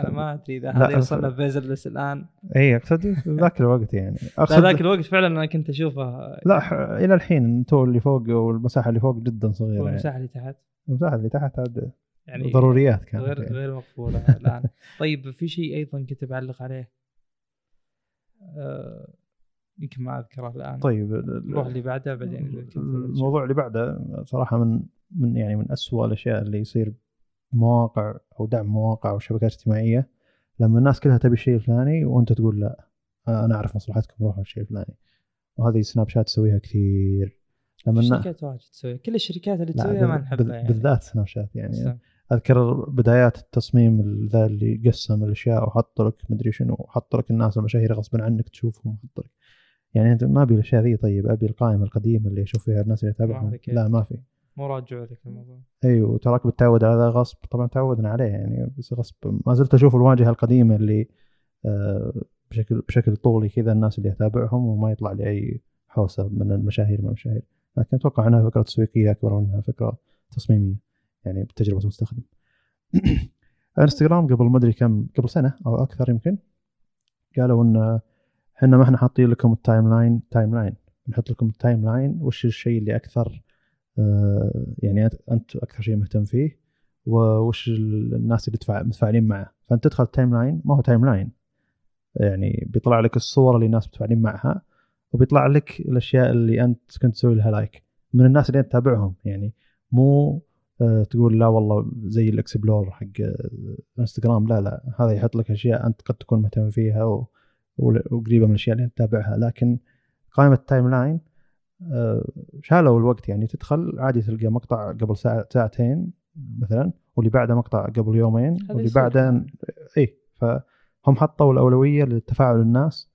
أنا ما أدري إذا هذا وصلنا بيزل لس الآن. اي أقصد ذاك الوقت يعني. أقصد ذاك الوقت فعلا أنا كنت أشوفه. لا إلى الحين تو اللي فوق والمساحة اللي فوق جدا صغيرة والمساحة يعني. اللي تحت. المساحة اللي تحت هذا يعني ضروريات كانت غير يعني. غير مقبوله (laughs) الآن. طيب في شيء أيضا كنت بعلق عليه؟ آه يمكن ما أذكره الآن. طيب نروح اللي بعده بعدين الموضوع اللي بعده صراحة من من يعني من أسوأ الأشياء اللي يصير مواقع أو دعم مواقع أو شبكات اجتماعية لما الناس كلها تبي الشيء الفلاني وأنت تقول لا أنا أعرف مصلحتكم روحوا الشيء الفلاني. وهذه سناب شات تسويها كثير. لما الشركات واجد تسويها. كل الشركات اللي تسويها ما نحبها يعني. بالذات سناب شات يعني. أذكر بدايات التصميم ذا اللي قسم الأشياء وحط لك مدري شنو وحط لك الناس المشاهير غصبا عنك تشوفهم وحط لك. يعني أنت ما أبي الأشياء ذي طيب أبي القائمة القديمة اللي أشوف فيها الناس اللي اتابعهم لا ما في. مو راجع ذاك الموضوع. أيوه وتراك بتعود على ذا غصب. طبعا تعودنا عليه يعني بس غصب. ما زلت أشوف الواجهة القديمة اللي آه بشكل بشكل طولي كذا الناس اللي اتابعهم وما يطلع لي أي حوسة من المشاهير من المشاهير. لكن أتوقع إنها فكرة تسويقية أكبر منها فكرة تصميمية يعني بتجربة المستخدم (clears throat) انستغرام قبل ما أدري كم قبل سنة أو أكثر يمكن قالوا إن إحنا ما إحنا حاطين لكم ال timeline timeline. بنحط لكم ال timeline وش الشيء اللي أكثر يعني انت أكثر شيء مهتم فيه وش الناس اللي متفاعلين معه. فأنت تدخل ال timeline ما هو timeline يعني بيطلع لك الصور اللي الناس متفاعلين معها وبيطلع لك الأشياء اللي أنت كنت تسوي لها like من الناس اللي أنت تتابعهم يعني مو آه، تقول لا والله زي ال explore حق آه، إنستغرام. لا لا هذا يحط لك أشياء أنت قد تكون مهتم فيها وقريبة من الأشياء اللي أنت تتابعها. لكن قائمة ال timeline آه، شالوا الوقت. يعني تدخل عادي تلقى مقطع قبل ساعة ساعتين مثلا واللي بعده مقطع قبل يومين واللي. بعده اي فهم حطوا الأولوية لتفاعل الناس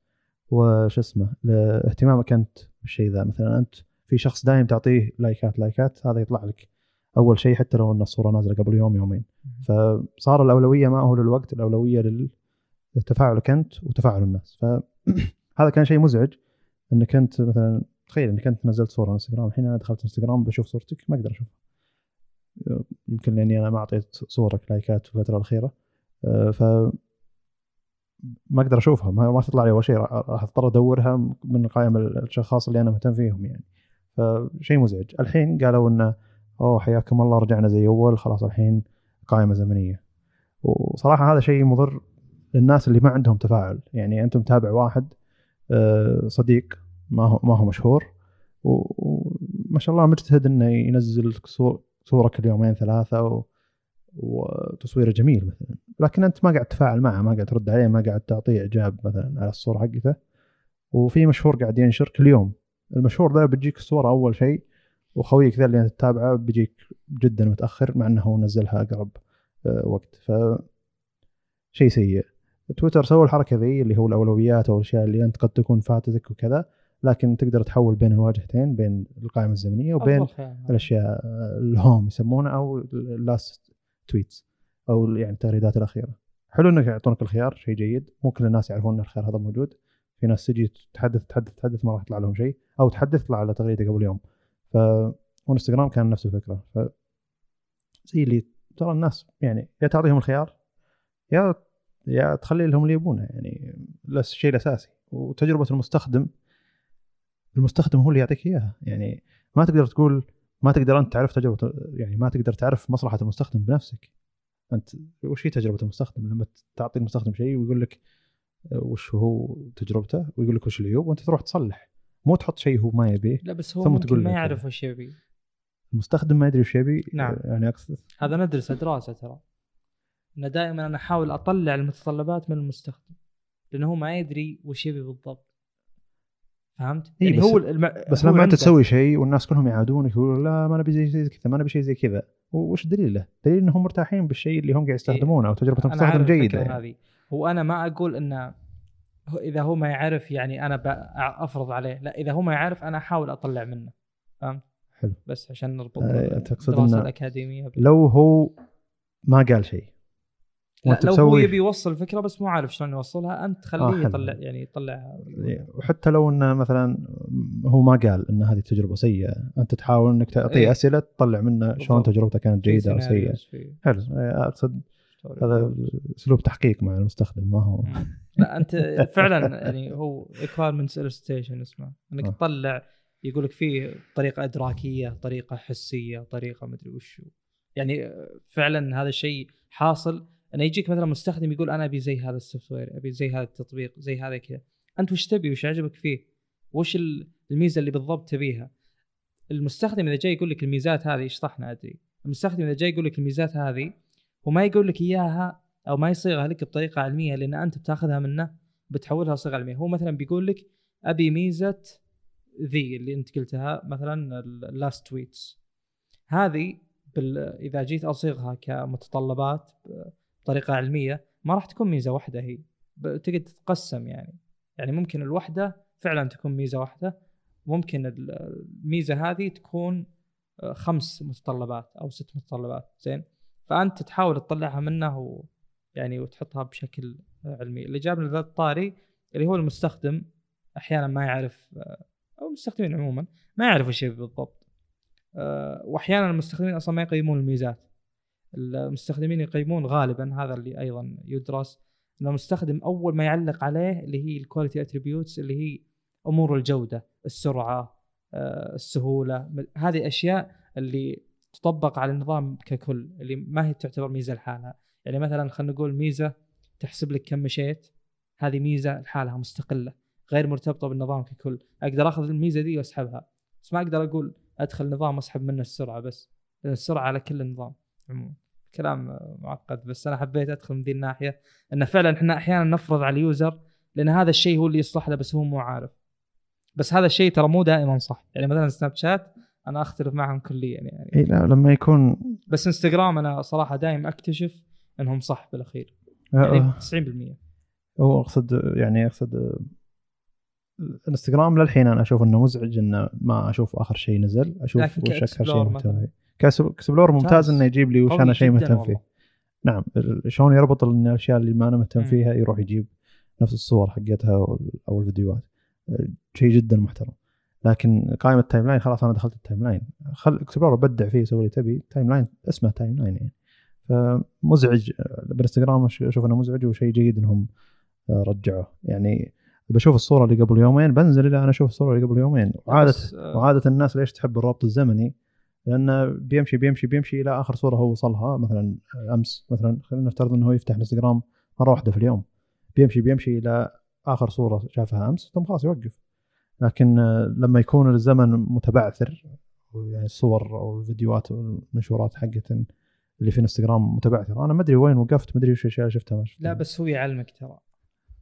وش اسمه لاهتمامك أنت بالشيء ذا. مثلا أنت في شخص دايم تعطيه لايكات لايكات هذا يطلع لك أول شيء حتى لو إن الصورة نازلة قبل يوم يومين. فصار الأولوية ما هو للوقت الأولوية لتفاعلك أنت وتفاعل الناس. فهذا (clears throat) كان شيء مزعج إنك أنت مثلا تخيل انك انت نزلت صورة على إنستغرام. الحين أنا دخلت إنستغرام بشوف صورتك ما أقدر أشوفها. يمكن لأني أنا ما أعطيت صورك لايكات في الفترة الأخيرة. أه، ف ما أقدر أشوفها. ما, تطلع لي أول شيء. راح أضطر أدورها من قائمه الاشخاص اللي أنا مهتم فيهم يعني. فشيء مزعج. الحين قالوا إنه أوه حياكم الله رجعنا زي أول. خلاص الحين قائمة زمنية. وصراحة هذا شيء مضر للناس اللي ما عندهم تفاعل. يعني انت متابع واحد أه، صديق ما هو ما هو مشهور. وما شاء الله مجتهد إنه ينزل صو- صوره كل يومين ثلاثة و... وتصويره جميل مثلا. لكن أنت ما قاعد تتفاعل معه ما قاعد ترد عليه ما قاعد تعطيه إعجاب مثلا على الصورة حقته. وفي مشهور قاعد ينشر كل يوم. المشهور ذا بتجيك الصورة أول شيء وخويك ذا اللي أنت تتابعه بيجيك جدا متأخر مع إنه هو نزلها اقرب آه، وقت. ف شيء سيء. تويتر سووا الحركة ذي اللي هو الأولويات أو الأشياء اللي أنت قد تكون فاتتك وكذا. لكن تقدر تحول بين الواجهتين بين القائمة الزمنية وبين. الأشياء ال home يسمونه أو ال last tweets أو يعني التغريدات الأخيرة. حلو إنك يعطونك الخيار شيء جيد. مو كل الناس يعرفون إن الخيار هذا موجود. في ناس تجي تحدث تحدث تحدث ما راح يطلع لهم شيء أو تحدث يطلع على تغريدة قبل يوم. ف وإنستغرام كان نفس الفكرة. ف زي اللي ترى الناس يعني يا تعطيهم الخيار يا يا تخلي لهم اللي يبونه. يعني الشيء الأساسي. وتجربة المستخدم المستخدم هو اللي يعطيك إياها. يعني ما تقدر تقول ما تقدر أنت تعرف تجربة يعني ما تقدر تعرف مصلحة المستخدم بنفسك. أنت وش هي تجربة المستخدم؟ لما تعطي المستخدم شيء ويقول لك آه، وش هو تجربته؟ ويقول لك وش العيوب وانت تروح تصلح. مو تحط شيء هو ما يبيه. لا بس هو ثم ممكن تقول ما يعرف هذا. وش يبي. المستخدم ما يدري وش يبي نعم. آه، يعني أقصد. هذا ندرسه دراسة ترى. ان دائما أنا أحاول أطلع المتطلبات من المستخدم لأنه هو ما يدري وش يبي بالضبط. فهمت؟ إيه يعني بس- هو الم... بس هو لما أنت تسوي شيء والناس كلهم يعادونك يقولون لا ما نبي زي كذا ما نبي شيء زي كذا وش دليله؟ دليل إنهم مرتاحين بالشيء اللي هم قاعد يستخدمونه أو تجربه المستخدم جيدة يعني. هذه هو أنا ما أقول انه إذا هو ما يعرف يعني أنا أفرض عليه لا إذا هو ما يعرف أنا أحاول أطلع منه فهمت؟ حلو. بس عشان نربط آه، تقصد الدراسه الأكاديمية بال- لو هو ما قال شيء لا وأنت لو هو يبي يوصل الفكرة بس مو عارف شلون يوصلها أنت آه، حلو. يطلع يعني يطلع وحتى لو إنه مثلا هو ما قال إن هذه تجربة سيئة أنت تحاول إنك تعطيه إيه. أسئلة تطلع منه شلون. تجربته كانت جيدة أو سيئة حلو إيه، أقصد sorry هذا. أسلوب تحقيق مع المستخدم ما هو. لا أنت فعلا يعني هو requirement elicitation اسمه إنك آه. تطلع يقول لك في طريقة إدراكية طريقة حسية طريقة مدري وش. يعني فعلا هذا الشيء حاصل انه يجيك مثلا مستخدم يقول أنا أبي زي هذا ال software أبي زي هذا التطبيق زي هذا كذا. أنت وش تبي؟ وش عجبك فيه؟ وش ال- الميزة اللي بالضبط تبيها؟ المستخدم إذا جاي يقول لك الميزات هذه شطحنا أدري. المستخدم إذا جاي يقول لك الميزات هذه وما يقول لك إياها أو ما يصيغها لك بطريقة علمية لأن أنت بتاخذها منه بتحولها صيغه علمية. هو مثلا بيقول لك أبي ميزة ذي اللي أنت قلتها مثلا ال last tweets هذه بال... إذا جيت أصيغها كمتطلبات بطريقة علمية ما راح تكون ميزة واحدة هي. تقدر تتقسم يعني. يعني ممكن الوحدة فعلا تكون ميزة واحدة. ممكن ال- الميزة هذه تكون آه، خمس متطلبات أو ست متطلبات زين؟ فأنت تحاول تطلعها منه و يعني وتحطها بشكل علمي. اللي جابنا ذا الطاري اللي هو المستخدم أحيانا ما يعرف آه، أو المستخدمين عموما ما يعرف إيش يبي بالضبط. آه، واحيانا المستخدمين أصلا ما يقيمون الميزات. المستخدمين يقيمون غالبا هذا اللي أيضا يدرس. ان المستخدم أول ما يعلق عليه اللي هي ال quality attributes اللي هي أمور الجودة السرعة آه، السهولة هذه أشياء اللي تطبق على النظام ككل اللي ما هي تعتبر ميزة لحالها. يعني مثلا خلينا نقول ميزة تحسب لك كم مشيت هذه ميزة لحالها مستقلة غير مرتبطة بالنظام ككل. أقدر أخذ الميزة دي وأسحبها بس ما أقدر أقول أدخل نظام اسحب منه السرعة بس لأن السرعة على كل النظام. عموما. كلام معقد بس أنا حبيت أدخل من ذي الناحية انه فعلا إحنا أحيانا نفرض على اليوزر لأن هذا الشيء هو اللي يصلح له بس هو مو عارف. بس هذا الشيء ترى مو دائما صح. يعني مثلا سناب شات أنا أختلف معهم كليا يعني. إي لا لما يكون بس إنستغرام أنا صراحة دائما أكتشف إنهم صح بالأخير. يعني آه، 90% هو أقصد يعني أقصد آه، الانستغرام للحين أنا أشوف إنه مزعج إنه ما أشوف آخر شيء نزل أشوف وش أكثر شيء مهتم explore ممتاز. إنه يجيب لي وش أنا شيء مهتم. فيه نعم شلون يربط الأشياء اللي ما أنا مهتم. فيها يروح يجيب نفس الصور حقتها أو الفيديوهات أه، شيء جدا محترم لكن قائمة timeline خلاص أنا دخلت ال timeline خل explore بدع فيه سوي اللي تبي timeline اسمه timeline يعني فمزعج أه، بالإنستغرام أشوف إنه مزعج وشيء جيد إنهم أه، رجعوه يعني بشوف الصورة اللي قبل يومين بنزل إلى أنا أشوف الصورة اللي قبل يومين وعاده وعادة الناس ليش تحب الربط الزمني؟ لأنه بيمشي بيمشي بيمشي إلى آخر صورة هو وصلها مثلا أمس. مثلا خلينا نفترض إنه هو يفتح الإنستغرام مرة واحدة في اليوم. بيمشي بيمشي إلى آخر صورة شافها أمس ثم خلاص يوقف. لكن آه، لما يكون الزمن متبعثر يعني الصور أو الفيديوهات والمنشورات حقت اللي في انستغرام متبعثر أنا ما أدري وين وقفت ما أدري وش الأشياء شفتها ما شفتها. لا بس هو يعلمك ترى.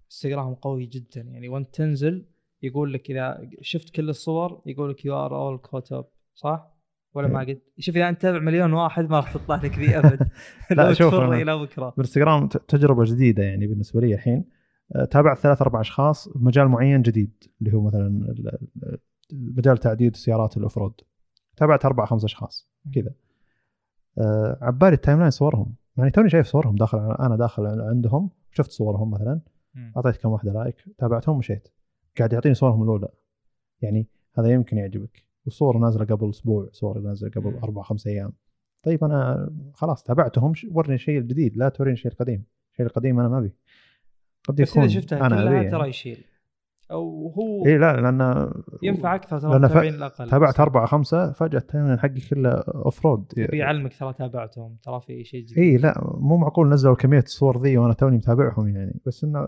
إنستغرام قوي جدا. يعني وأنت تنزل يقول لك إذا شفت كل الصور يقول لك you're all caught up صح؟ ولا ما قد شوف إذا أنت تتابع مليون واحد ما راح تطلع لك ذي أبد. (laughs) لا، (laughs) شوف إلى بكرة. بالانستغرام ت- تجربة جديدة يعني بالنسبة لي الحين. أه، تابعت ثلاث أربع أشخاص بمجال معين جديد اللي هو مثلا ال- ال- مجال تعديل السيارات ال off-road تابعت أربع خمس أشخاص كذا. أه، عبالي ال timeline صورهم. يعني توني شايف صورهم داخل أنا داخل عندهم شفت صورهم مثلا. أعطيت كم واحدة like تابعتهم ومشيت. قاعد يعطيني صورهم الاولى يعني هذا يمكن يعجبك. والصور نازلة قبل أسبوع صور نازلة قبل. أربع خمس أيام. طيب أنا خلاص تابعتهم ورني الشيء الجديد لا توريني الشيء القديم الشيء القديم أنا ما أبي. قد بس يكون اذا شفتها أنا كلها أبي ترى يعني. يشيل. أو هو اي لا لأن ينفع أكثر ترى المتابعين الأقل. تابعت أربعة خمسة فجأة ال timeline حقي كله off-road بيعلمك ترى تابعتهم ترى في شيء جديد. اي لا مو معقول نزلوا كمية الصور ذي وأنا توني متابعهم يعني. بس إنه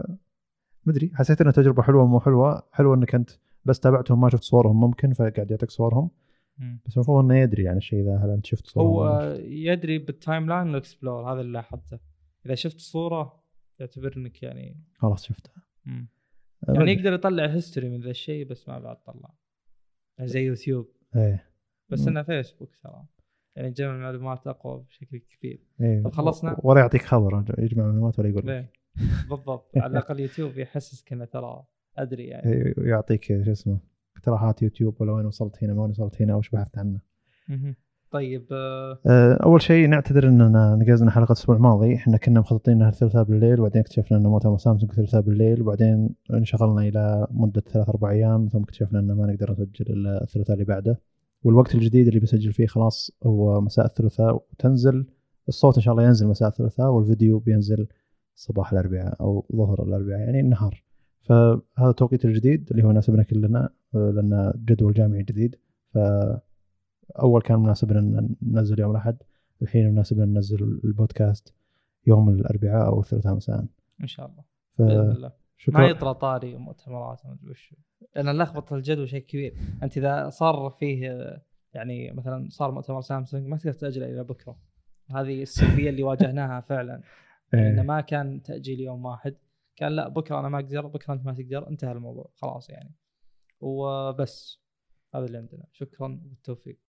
مدري حسيت انها تجربة حلوة مو حلوة. حلوة إنك أنت بس تابعتهم ما شفت صورهم ممكن فقاعد يعطيك صورهم. مم. بس المفروض إنه يدري عن الشيء ذا هل أنت شفت صورهم هو؟ يدري بال timeline وال explore هذا اللي لاحظته. إذا شفت صورة يعتبر إنك يعني خلاص شفتها. يعني يقدر يطلع history من ذا الشيء بس ما بعد طلع. يعني زي يوتيوب. إيه. بس. إنه فيسبوك ترى. يعني جمع المعلومات أقوى بشكل كبير. إيه. طب خلصنا؟ ولا يعطيك خبر يجمع معلومات ولا يقول لك. ليه؟ بالضبط. على الأقل (laughs) يوتيوب يحسسك إنه ترى أدري يعني. إيه، يعطيك شو اسمه اقتراحات يوتيوب ولا وين وصلت هنا ما وين وصلت هنا وش بحثت عنه. طيب آه، آه، أول شيء نعتذر إننا نقزنا حلقة الأسبوع الماضي. إحنا كنا مخططين إنها الثلاثاء بالليل وبعدين اكتشفنا إن مؤتمر سامسونج الثلاثاء بالليل وبعدين انشغلنا إلى مدة ثلاث أربع أيام ثم اكتشفنا إن ما نقدر نسجل إلا الثلاثاء اللي بعده. والوقت الجديد اللي بسجل فيه خلاص هو مساء الثلاثاء وتنزل. الصوت إن شاء الله ينزل مساء الثلاثاء والفيديو بينزل صباح الأربعاء أو ظهر الأربعاء يعني النهار. فهذا التوقيت الجديد اللي هو يناسبنا كلنا لأن جدول جامعي جديد. ف اول كان مناسب لنا ننزل يوم الأحد الحين مناسب لنا ننزل البودكاست يوم الأربعاء أو الثلاثاء مساء. إن شاء الله. بإذن الله. ما فشكرا يطرى طاري مؤتمرات ما أدري وش. لأن لخبطة الجدول شيء كبير. أنت إذا صار فيه يعني مثلا صار مؤتمر سامسونج ما تقدر تأجله إلى بكرة. هذه السلبية اللي واجهناها فعلا. (laughs) إيه. انه ما كان تأجيل يوم واحد. كان لا بكرة أنا ما أقدر بكرة أنت ما تقدر انتهى الموضوع خلاص يعني. وبس هذا اللي عندنا. شكرا والتوفيق